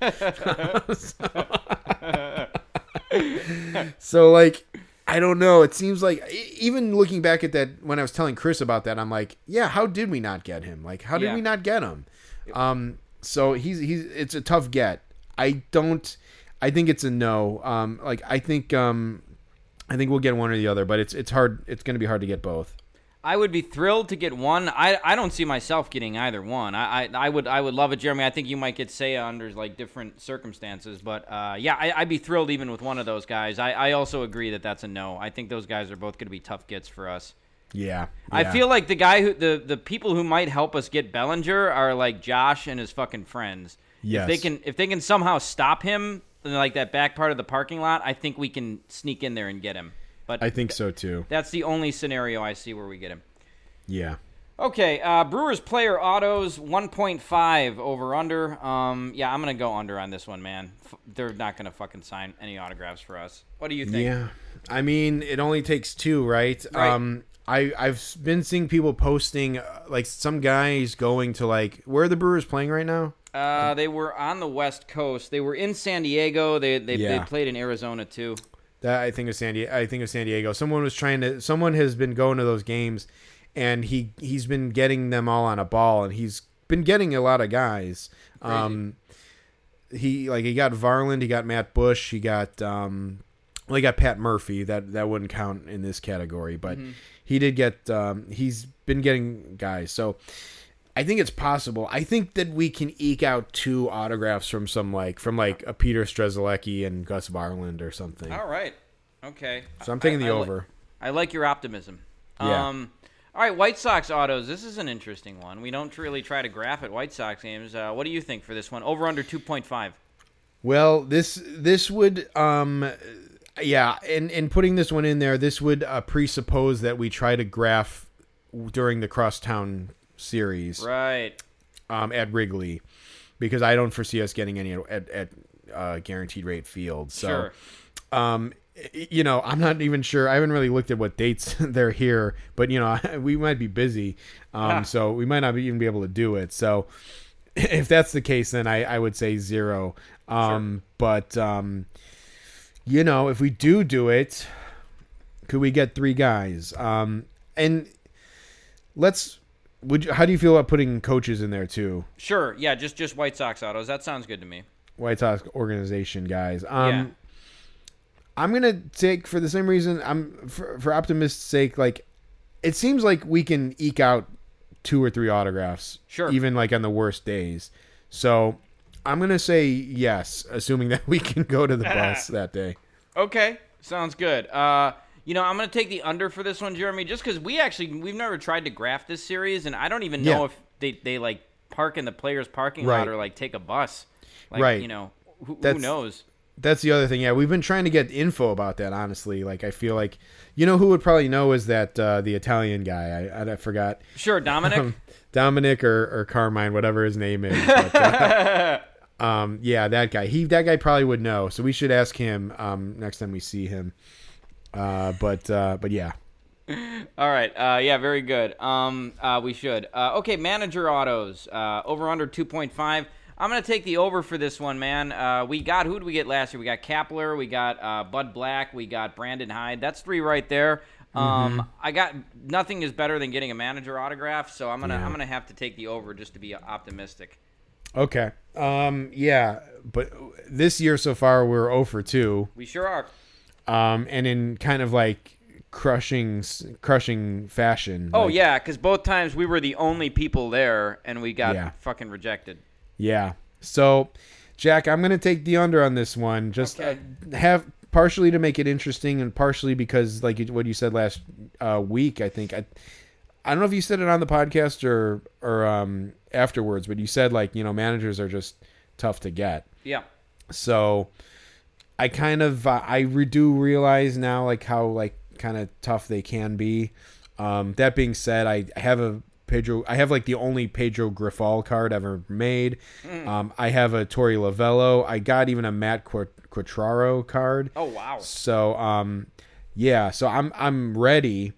B: so like I don't know. It seems like even looking back at that when I was telling Chris about that, I'm like, yeah, how did we not get him? Like, how did
A: Yeah.
B: we not get him? Um, so he's he's it's a tough get. I don't. I think it's a no. Um, like I think um, I think we'll get one or the other, but it's it's hard. It's going to be hard to get both.
A: I would be thrilled to get one. I, I don't see myself getting either one. I, I, I would I would love it, Jeremy. I think you might get Seiya under like different circumstances, but uh, yeah, I, I'd be thrilled even with one of those guys. I, I also agree that that's a no. I think those guys are both going to be tough gets for us.
B: Yeah,
A: I feel like the guy who the the people who might help us get Bellinger are like Josh and his fucking friends. Yes. If they can if they can somehow stop him in like that back part of the parking lot, I think we can sneak in there and get him. But
B: I think so too.
A: that's the only scenario I see where we get him.
B: Yeah.
A: Okay, uh, Brewers player autos 1.5 over under. Um, yeah, I'm gonna go under on this one, man. F- they're not gonna fucking sign any autographs for us. What do you think?
B: Yeah, I mean, it only takes two, right?
A: Right.
B: Um, I I've been seeing people posting uh, like some guys going to like where are the Brewers playing right now?
A: Uh, they were on the West Coast. They were in San Diego. They they, they played in Arizona too.
B: That I think of San Diego. I think of San Diego. Someone was trying to. Someone has been going to those games, and he he's been getting them all on a ball, and he's been getting a lot of guys. Um, he like he got Varland, he got Matt Bush, he got um, well, he got Pat Murphy. That that wouldn't count in this category, but he did get. Um, he's been getting guys, so. I think it's possible. I think that we can eke out two autographs from some like from like a Peter Strzelecki and Gus Varland or something.
A: All right. Okay.
B: So I'm taking
A: I-
B: the
A: I
B: over.
A: I like your optimism.
B: Yeah.
A: Um, all right, White Sox autos. This is an interesting one. We don't really try to graph at White Sox games. Uh, what do you think for this one? Over under 2.5.
B: Well, this this would um yeah, and and putting this one in there, this would uh, presuppose that we try to graph during the crosstown series
A: Right.
B: um at Wrigley because I don't foresee us getting any at at uh, guaranteed rate field. So
A: Sure.
B: um you know i'm not even sure i haven't really looked at what dates they're here but you know we might be busy um
A: Ah.
B: so we might not even be able to do it so if that's the case then i i would say zero um but um you know if we do do it could we get three guys um and let's would you, how do you feel about putting coaches in there too
A: Sure. Yeah, just just White Sox autos. That sounds good to me.
B: White Sox organization guys. Um,
A: Yeah.
B: I'm gonna take for the same reason. I'm for, for optimist's sake. Like, it seems like we can eke out two or three autographs,
A: Sure.
B: even like on the worst days. So I'm gonna say yes, assuming that we can go to the bus that day.
A: Okay, sounds good. Uh, you know, I'm gonna take the under for this one, Jeremy, just because we actually we've never tried to graph this series, and I don't even know
B: Yeah.
A: if they they like park in the players' parking
B: Right.
A: lot or like take a bus. Like,
B: Right.
A: You know, who, who knows?
B: That's the other thing. Yeah, we've been trying to get info about that. Honestly, like I feel like you know who would probably know is that uh, the Italian guy. I, I, I forgot.
A: Sure, Dominic.
B: um, Dominic or, or Carmine, whatever his name is. But, uh, um, yeah, that guy. He that guy probably would know. So we should ask him um, next time we see him. Uh, but uh, but yeah,
A: All right. Uh, yeah, very good. Um, uh, we should. Uh, okay, manager autos. Uh, over under 2.5. I'm going to take the over for this one, man. Uh, we got, who did we get last year? We got Kapler, we got uh, Bud Black, we got Brandon Hyde. That's three right there. Um, I got nothing is better than getting a manager autograph, so I'm gonna
B: Yeah.
A: I'm gonna have to take the over just to be optimistic.
B: okay, um, yeah. But this year so far we're 0 for two,
A: We sure are.
B: Um, and in kind of like crushing crushing fashion.
A: Oh
B: like-
A: yeah, because both times we were the only people there, and we got
B: Yeah.
A: fucking rejected.
B: Yeah. So, Jack, I'm going to take the under on this one. Just
A: Okay.
B: uh, have partially to make it interesting, and partially because, like what you said last uh, week, I think I, I don't know if you said it on the podcast or or um, afterwards, but you said like you know managers are just tough to get.
A: Yeah.
B: So, I kind of uh, I re- do realize now like how like kind of tough they can be. Um, that being said, I have a Pedro. I have like the only Pedro Grifol card ever made. Um, I have a Torey Lovullo. I got even a Matt Quat- Quatraro card.
A: Oh wow.
B: So um, yeah. So I'm I'm ready.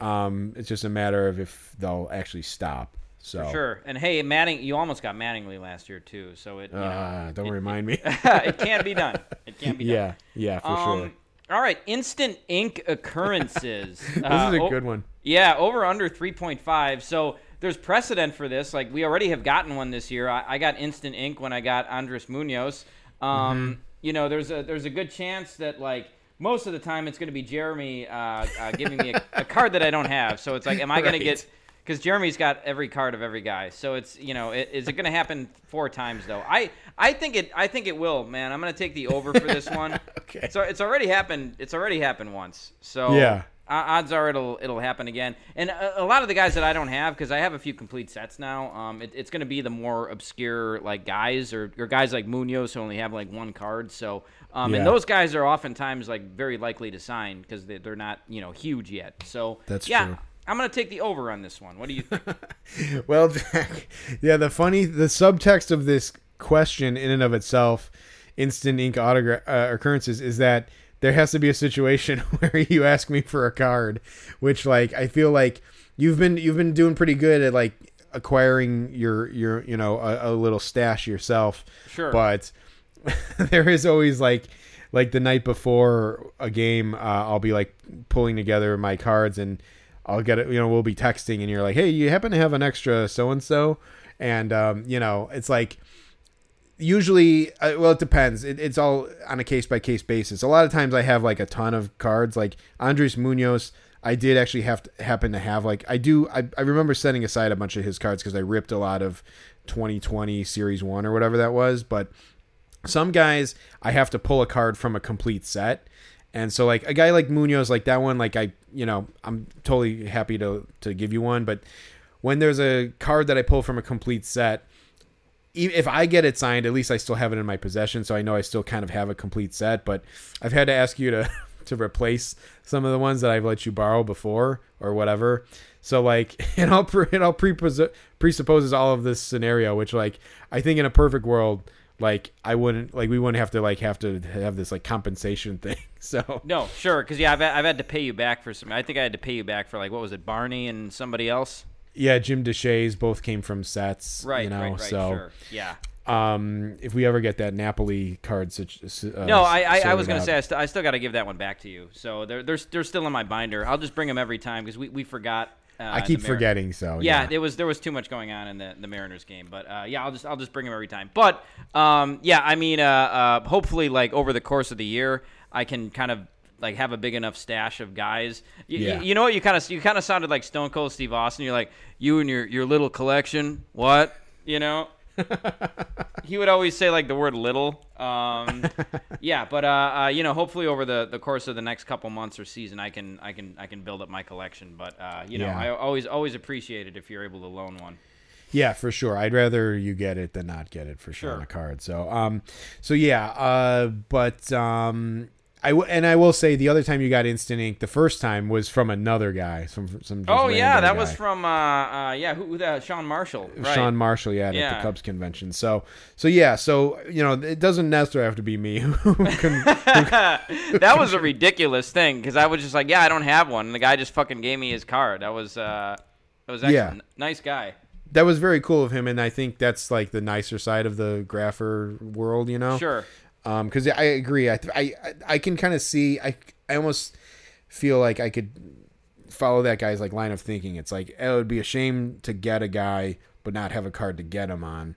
B: Um, it's just a matter of if they'll actually stop. So
A: Sure. And hey, Matting, you almost got Mattingly last year too, so it you know,
B: uh, don't remind me.
A: it can be done. It can be done.
B: yeah, yeah, for
A: Um,
B: sure.
A: All right, instant ink occurrences.
B: This is a good one.
A: Yeah, over under 3.5. So there's precedent for this. Like we already have gotten one this year. I, I got instant ink when I got Andres Munoz. Um,
B: Mm-hmm.
A: You know, there's a there's a good chance that like most of the time it's going to be Jeremy uh, uh, giving me a, a card that I don't have. So it's like, am I going
B: Right.
A: to get? Because Jeremy's got every card of every guy. So it's you know, it, is it going to happen four times though? I I think it I think it will, man. I'm going to take the over for this one.
B: Okay.
A: So it's already happened. It's already happened once. So
B: Yeah.
A: odds are it'll it'll happen again. And a, a lot of the guys that I don't have because I have a few complete sets now. Um, it, it's going to be the more obscure like guys or, or guys like Munoz who only have like one card. So um, and those guys are oftentimes like very likely to sign because they, they're not you know huge yet. So
B: That's
A: yeah.
B: true.
A: I'm gonna take the over on this one. What do you think?
B: Well, Jack, yeah, the funny, the subtext of this question in and of itself, instant ink autograph uh, occurrences, is that there has to be a situation where you ask me for a card, which like I feel like you've been you've been doing pretty good at like acquiring your your you know a, a little stash yourself.
A: Sure.
B: but there is always like like the night before a game, uh, I'll be like pulling together my cards and I'll get it. You know, we'll be texting and you're like, hey, you happen to have an extra so and so, and um, you know, it's like usually uh, well it depends. It, it's all on a case by case basis. A lot of times i have like a ton of cards. Like andres munoz i did actually have to happen to have like i do i, I remember setting aside a bunch of his cards because i ripped a lot of 2020 series one or whatever that was. But some guys i have to pull a card from a complete set and so like a guy like munoz like that one like i you know i'm totally happy to to give you one but when there's a card that i pull from a complete set if I get it signed, at least I still have it in my possession, so I know I still kind of have a complete set. But I've had to ask you to to replace some of the ones that I've let you borrow before or whatever. So like it all pre- it all presupposes all of this scenario, which like I think in a perfect world, like I wouldn't like we wouldn't have to like have to have this like compensation thing. So
A: no, sure, because yeah, I've, I've had to pay you back for some. I think I had to pay you back for like what was it, Barney and somebody else.
B: yeah, Jim Deshaies both came from sets,
A: Right,
B: You know,
A: right, right.
B: so
A: Sure, yeah.
B: um, if we ever get that Napoli card, uh,
A: No, I, I, I was gonna
B: out-
A: say I, st- I still got to give that one back to you. So they're they're, they're still in my binder. I'll just bring them every time because we, we forgot. Uh,
B: I keep forgetting. So
A: Yeah, it was there was too much going on in the, the Mariners game, but uh, yeah, I'll just I'll just bring him every time. But um, yeah, I mean, uh, uh, hopefully, like over the course of the year, I can kind of like have a big enough stash of guys. Y- y-
B: Yeah.
A: you know what? You kind of you kind of sounded like Stone Cold Steve Austin. You're like you and your your little collection. What you know? he would always say like the word little. Um, yeah, but uh, uh, you know, hopefully over the, the course of the next couple months or season, I can I can I can build up my collection. But uh, you know,
B: Yeah.
A: I always always appreciate it if you're able to loan one.
B: Yeah, for sure. I'd rather you get it than not get it for sure
A: Sure.
B: on a card. So, um, so yeah, uh, but um, I w- and I will say the other time you got instant ink, the first time was from another guy, from some.
A: Oh yeah, that was from uh, uh yeah who, who the Sean Marshall. Right.
B: Sean Marshall, yeah, at the Cubs convention. So, so yeah, so you know, it doesn't necessarily have to be me who can.
A: that was a ridiculous thing because I was just like, yeah, I don't have one, and the guy just fucking gave me his card. That was uh, that was
B: Yeah.
A: excellent. Nice guy.
B: that was very cool of him, and I think that's like the nicer side of the grapher world, you know.
A: Sure.
B: Um, because I agree. I I I can kind of see. I I almost feel like I could follow that guy's like line of thinking. It's like it would be a shame to get a guy but not have a card to get him on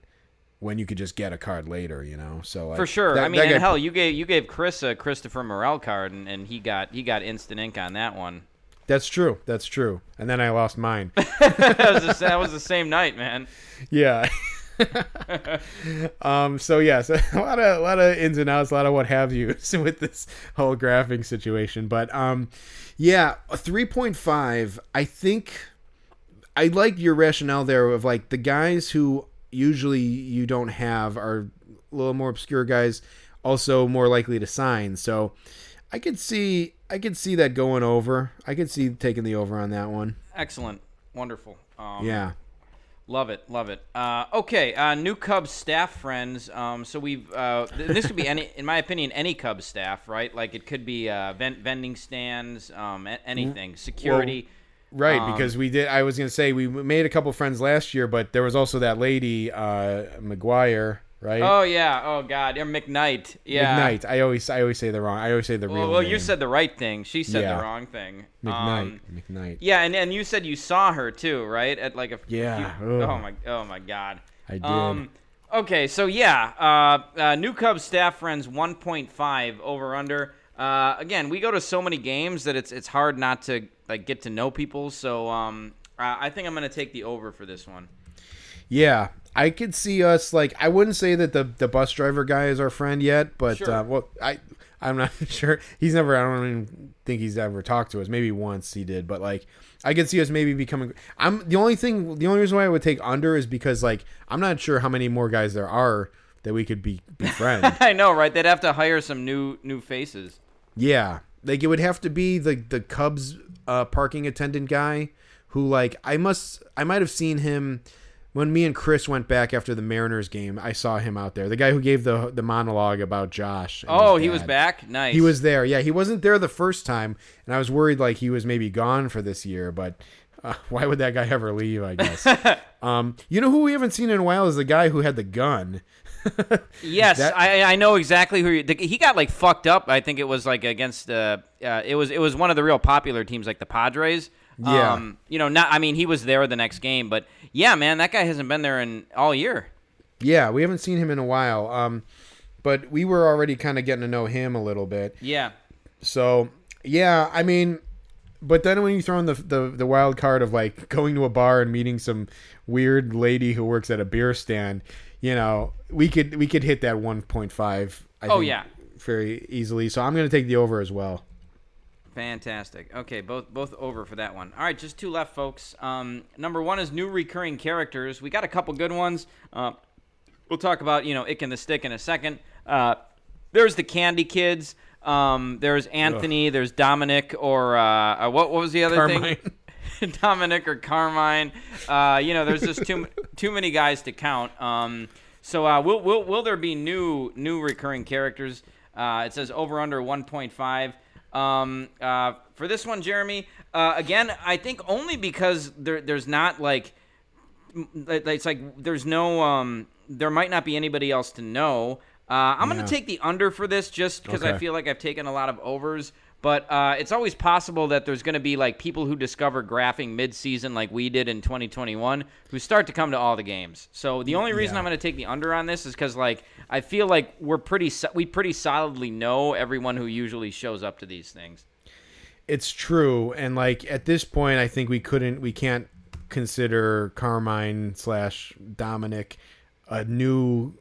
B: when you could just get a card later. You know. So
A: For sure.
B: that-
A: I mean,
B: guy-
A: hell, you gave you gave Chris a Christopher Morel card, and, and he got he got instant ink on that one.
B: That's true. That's true. And then I lost mine.
A: that, was the, that was the same night, man.
B: yeah. um. So yeah. So a lot of a lot of ins and outs, a lot of what have you with this whole graphing situation. But um, yeah, three point five. I think I like your rationale there of like the guys who usually you don't have are a little more obscure guys, also more likely to sign. So I could see I could see that going over. I could see taking the over on that one.
A: Excellent, wonderful. Um,
B: Yeah.
A: Love it, love it. Uh, okay, uh, new Cubs staff friends. Um, so we've uh, th- this could be any, in my opinion, any Cubs staff, right? Like it could be uh, vent- vending stands, um, a- anything, security.
B: Right,
A: Um,
B: because we did. I was gonna say we made a couple friends last year, but there was also that lady uh, McGuire, right?
A: oh yeah, oh god, yeah, McKnight. Yeah,
B: McKnight. I always, I always say the wrong. I always say the real.
A: Well, well you said the right thing. She said
B: Yeah.
A: the wrong thing.
B: McKnight.
A: Um,
B: McKnight.
A: yeah, and, and you said you saw her too, right? At like a
B: Yeah,
A: few- oh my, oh my god.
B: I did.
A: Um, okay, so yeah, uh, uh, new Cubs staff friends 1.5 over under. Uh, again, we go to so many games that it's it's hard not to like get to know people. So um, I think I'm gonna take the over for this one.
B: Yeah, I could see us like. I wouldn't say that the the bus driver guy is our friend yet, but
A: Sure.
B: uh, well, I I'm not sure. He's never. I don't even think he's ever talked to us. Maybe once he did, but like I could see us maybe becoming. I'm the only thing. The only reason why I would take under is because like I'm not sure how many more guys there are that we could be befriend.
A: I know, right? They'd have to hire some new new faces.
B: yeah, like it would have to be the the Cubs uh, parking attendant guy who like I must I might have seen him when me and Chris went back after the Mariners game. I saw him out there. The guy who gave the the monologue about Josh.
A: Oh, he was back. Nice.
B: He was there. Yeah, he wasn't there the first time, and I was worried like he was maybe gone for this year. But uh, why would that guy ever leave? I guess. um, you know who we haven't seen in a while is the guy who had the gun.
A: Yes,
B: That-
A: I I know exactly who the, he got like fucked up. I think it was like against uh, uh it was it was one of the real popular teams like the Padres.
B: Yeah.
A: Um, you know, not I mean he was there the next game, but yeah, man, that guy hasn't been there in all year.
B: Yeah, we haven't seen him in a while. Um, but we were already kind of getting to know him a little bit.
A: Yeah.
B: So yeah, I mean, but then when you throw in the, the the wild card of like going to a bar and meeting some weird lady who works at a beer stand, you know, we could we could hit that 1.5. I
A: Oh,
B: think,
A: yeah.
B: very easily. So I'm gonna take the over as well.
A: Fantastic. Okay, both both over for that one. All right, just two left, folks. Um, number one is new recurring characters. We got a couple good ones. Uh, we'll talk about you know Ick and the Stick in a second. Uh, there's the Candy Kids. Um, there's Anthony. There's Dominic or uh, uh, what? What was the other
B: Carmine.
A: thing? Dominic or Carmine. Uh, you know, there's just too too many guys to count. Um, so uh, will will will there be new new recurring characters? Uh, it says over under 1.5. Um, uh, for this one, Jeremy, uh, again, I think only because there there's not like it's like there's no um there might not be anybody else to know. Uh, i'm
B: Yeah.
A: gonna take the under for this just because i feel like i've taken a lot of overs but uh, it's always possible that there's going to be like people who discover graphing mid-season like we did in 2021 who start to come to all the games so the only reason
B: Yeah.
A: i'm going to take the under on this is because like i feel like we're pretty so- we pretty solidly know everyone who usually shows up to these things
B: It's true, and like at this point, I think we couldn't, we can't consider Carmine slash Dominic a new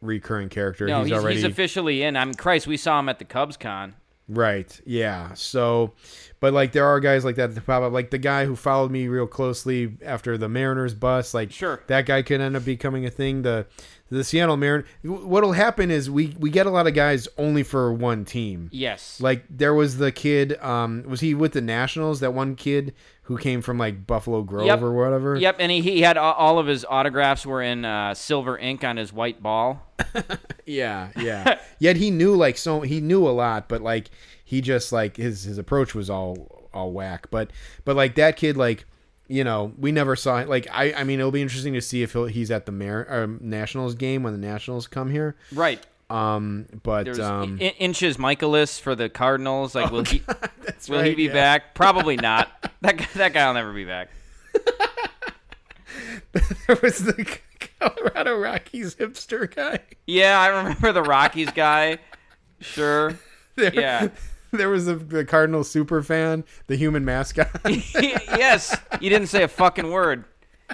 B: recurring character.
A: no
B: he's,
A: he's,
B: already
A: he's officially in i mean christ we saw him at the cubs con
B: Right. Yeah. So, but like there are guys like that that pop up. Like the guy who followed me real closely after the Mariners bus. Like
A: Sure.
B: that guy could end up becoming a thing. The the Seattle Mariners. What'll happen is we we get a lot of guys only for one team.
A: yes
B: Like there was the kid. Um, was he with the Nationals? That one kid who came from like Buffalo Grove
A: Yep.
B: or whatever.
A: Yep, and he, he had all- of his autographs were in uh, silver ink on his white ball.
B: Yeah, yeah. Yet he knew like so he knew a lot, but like he just like his his approach was all all whack. But but like that kid like you know we never saw like I I mean it'll be interesting to see if he'll, he's at the Mar- uh, Nationals game when the Nationals come here.
A: Right.
B: Um, but
A: There's
B: um,
A: I- Inches Michaelis for the Cardinals. Like, will he
B: that's
A: will he be
B: yeah.
A: back? Probably not. That guy, that guy will never be back.
B: there was the Colorado Rockies hipster guy.
A: Yeah, I remember the Rockies guy. Sure.
B: There,
A: Yeah.
B: There was the, the Cardinals super fan, the human mascot.
A: yes, you didn't say a fucking word.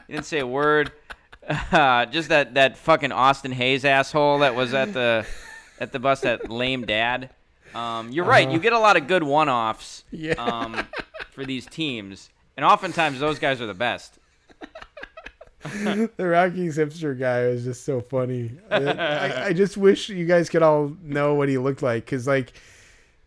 A: You didn't say a word. Uh, just that that fucking Austin Hays asshole that was at the at the bus. That lame dad. Um, you're right. You get a lot of good one-offs.
B: Uh-huh. Yeah.
A: Um, for these teams, and oftentimes those guys are the best.
B: the Rockies hipster guy was just so funny. I, I, I just wish you guys could all know what he looked like because, like,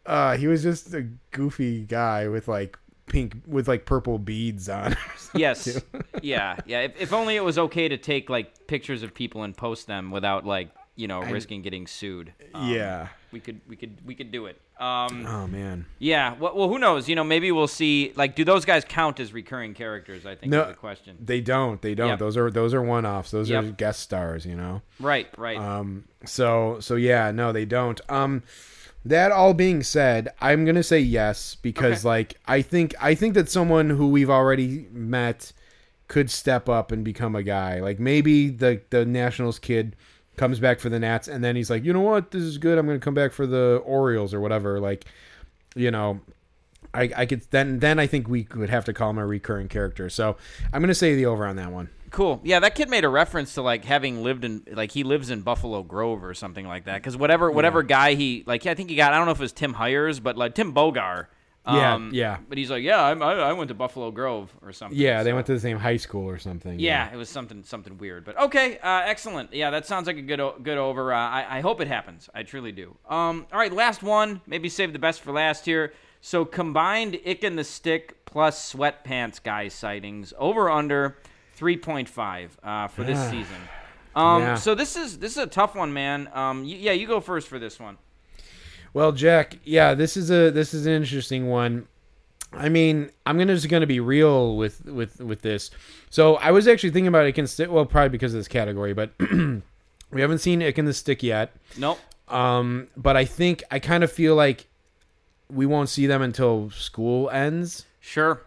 B: uh, he was just a goofy guy with like pink with like purple beads on.
A: Yes. yeah. Yeah. If, if only it was okay to take like pictures of people and post them without like you know risking getting sued. Um,
B: yeah.
A: We could we could we could do it. Um,
B: Oh man.
A: yeah. Well, well, who knows? You know, maybe we'll see. Like, do those guys count as recurring characters? I think
B: No.
A: is the question.
B: They don't. They don't.
A: Yep.
B: Those are those are one offs. Those are guest stars. You know.
A: Right. Right.
B: Um. So so yeah. No, they don't. Um. That all being said, I'm gonna say yes because
A: Okay.
B: like I think I think that someone who we've already met could step up and become a guy. Like maybe the the Nationals kid comes back for the Nats and then he's like, you know what, this is good. I'm gonna come back for the Orioles or whatever. Like, you know, I I could then then I think we would have to call him a recurring character. So I'm gonna say the over on that one.
A: Cool. Yeah, that kid made a reference to like having lived in like he lives in Buffalo Grove or something like that. Because whatever whatever guy he like, I think he got. I don't know if it was Tim Hires, but like Tim Bogar.
B: Yeah,
A: Um,
B: yeah.
A: But he's like, yeah, I, I, I went to Buffalo Grove or something.
B: Yeah, they went to the same high school or something.
A: Yeah, it was something something weird, but okay, uh, excellent. Yeah, that sounds like a good good over. Uh, I, I hope it happens. I truly do. Um, all right, last one. Maybe save the best for last here. So combined Ick and the Stick plus Sweatpants guy sightings over under 3.5 uh, for this season. Um,
B: Yeah.
A: So this is this is a tough one, man. Um, y- yeah, you go first for this one.
B: Well, Jack, yeah, this is a this is an interesting one. I mean, I'm gonna just gonna be real with with with this. So I was actually thinking about it can stick. Well, probably because of this category, but we haven't seen it in the stick yet.
A: Nope.
B: Um, but I think I kind of feel like we won't see them until school ends.
A: Sure.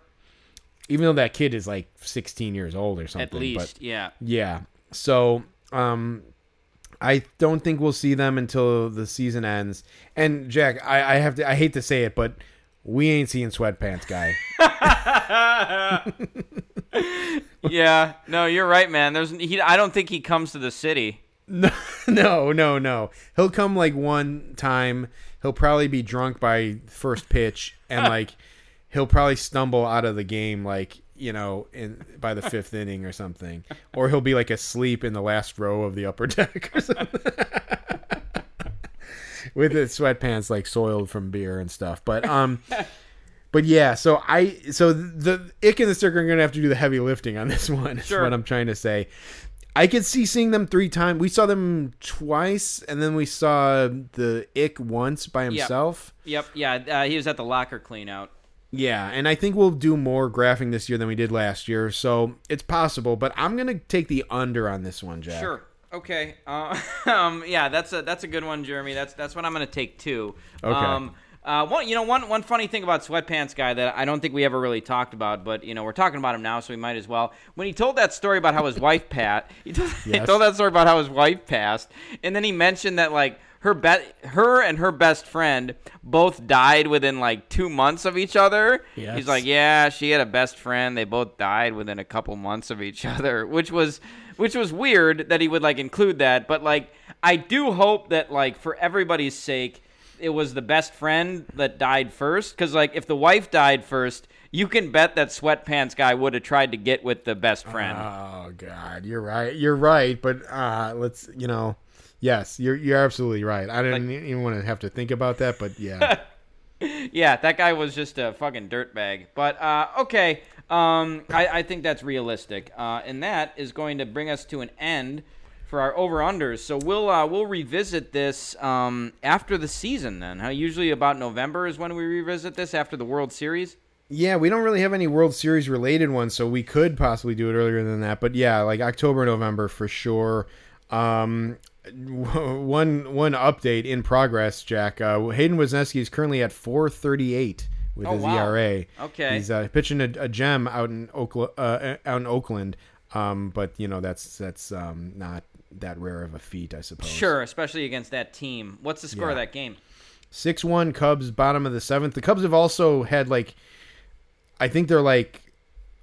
B: Even though that kid is like 16 years old or something.
A: At
B: but-
A: least, yeah.
B: Yeah. So, um, I don't think we'll see them until the season ends. And Jack, I, I have to, I hate to say it, but we ain't seeing sweatpants guy.
A: yeah. No, you're right, man. There's he. I don't think he comes to the city.
B: no, no, no, no. He'll come like one time. He'll probably be drunk by first pitch, and like he'll probably stumble out of the game, like you know, in by the fifth inning or something, or he'll be like asleep in the last row of the upper deck or something. With his sweatpants like soiled from beer and stuff, but um, but yeah. So I so the Ick and the Sticker are gonna have to do the heavy lifting on this one. Is what I'm trying to say. I could see seeing them three times. We saw them twice, and then we saw the Ick once by himself.
A: Yep. Yeah. Uh, he was at the locker clean out.
B: Yeah, and I think we'll do more graphing this year than we did last year, so it's possible. But I'm gonna take the under on this one, Jack.
A: Sure. Okay. Uh, um, yeah, that's a that's a good one, Jeremy. That's that's what I'm gonna take too.
B: Okay.
A: Um, uh, one, you know, one one funny thing about sweatpants guy that I don't think we ever really talked about, but you know, we're talking about him now, so we might as well. When he told that story about how his wife Pat, he told, he told that story about how his wife passed, and then he mentioned that like her be- her and her best friend both died within like two months of each other.
B: Yes.
A: He's like, yeah, she had a best friend. They both died within a couple months of each other, which was which was weird that he would like include that. But like, I do hope that like for everybody's sake, it was the best friend that died first. Because like, if the wife died first, you can bet that sweatpants guy would have tried to get with the best friend.
B: Oh God, you're right. You're right. But uh, let's, you know, yes, you're you're absolutely right. I didn't even want to have to think about that, but yeah.
A: yeah, that guy was just a fucking dirtbag. But uh, okay, um, I, I think that's realistic, uh, and that is going to bring us to an end for our over unders. So we'll uh, we'll revisit this um, after the season. Then, huh? Usually about November is when we revisit this after the World Series.
B: Yeah, we don't really have any World Series related ones, so we could possibly do it earlier than that. But yeah, like October, November for sure. Um, one one update in progress, Jack. Uh, Hayden Wesneski is currently at 438 with
A: Oh,
B: his
A: wow.
B: ERA.
A: Okay.
B: he's uh, pitching a, a gem out in Oakland, uh, out in Oakland. Um, but you know that's that's um, not that rare of a feat, I suppose.
A: Sure, especially against that team. What's the score of that game?
B: Six one Cubs, bottom of the seventh. The Cubs have also had like, I think they're like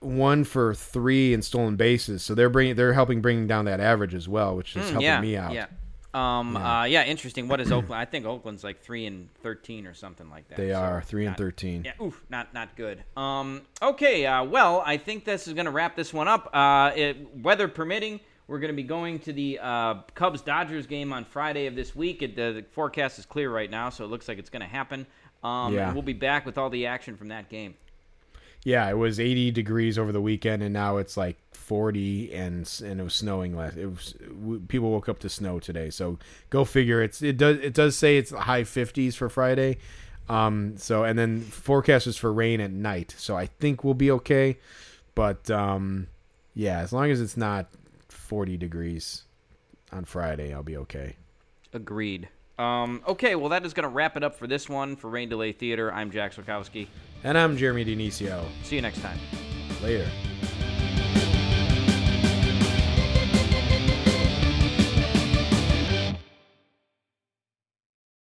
B: one for three in stolen bases, so they're bringing they're helping bring down that average as well, which is
A: Mm,
B: helping
A: yeah,
B: me out.
A: Yeah. Um. Uh. Yeah. Interesting. What is Oakland? I think Oakland's like three and thirteen or something like that.
B: They
A: So
B: are three and thirteen.
A: Yeah, oof, not not good. Um, okay, uh, well, I think this is going to wrap this one up. Uh, it, weather permitting, we're going to be going to the uh, Cubs Dodgers game on Friday of this week. It, the, the forecast is clear right now, so it looks like it's going to happen. Um,
B: Yeah.
A: we'll be back with all the action from that game.
B: Yeah, it was 80 degrees over the weekend, and now it's like 40, and and it was snowing last. It was people woke up to snow today, so go figure. It's it does it does say it's high 50s for Friday, um. So and then forecast is for rain at night, so I think we'll be okay. But um, yeah, as long as it's not 40 degrees on Friday, I'll be okay.
A: Agreed. Um, okay, well, that is going to wrap it up for this one for Rain Delay Theater. I'm Jack Sokowski.
B: And I'm Jeremy Dinicio.
A: See you next time.
B: Later.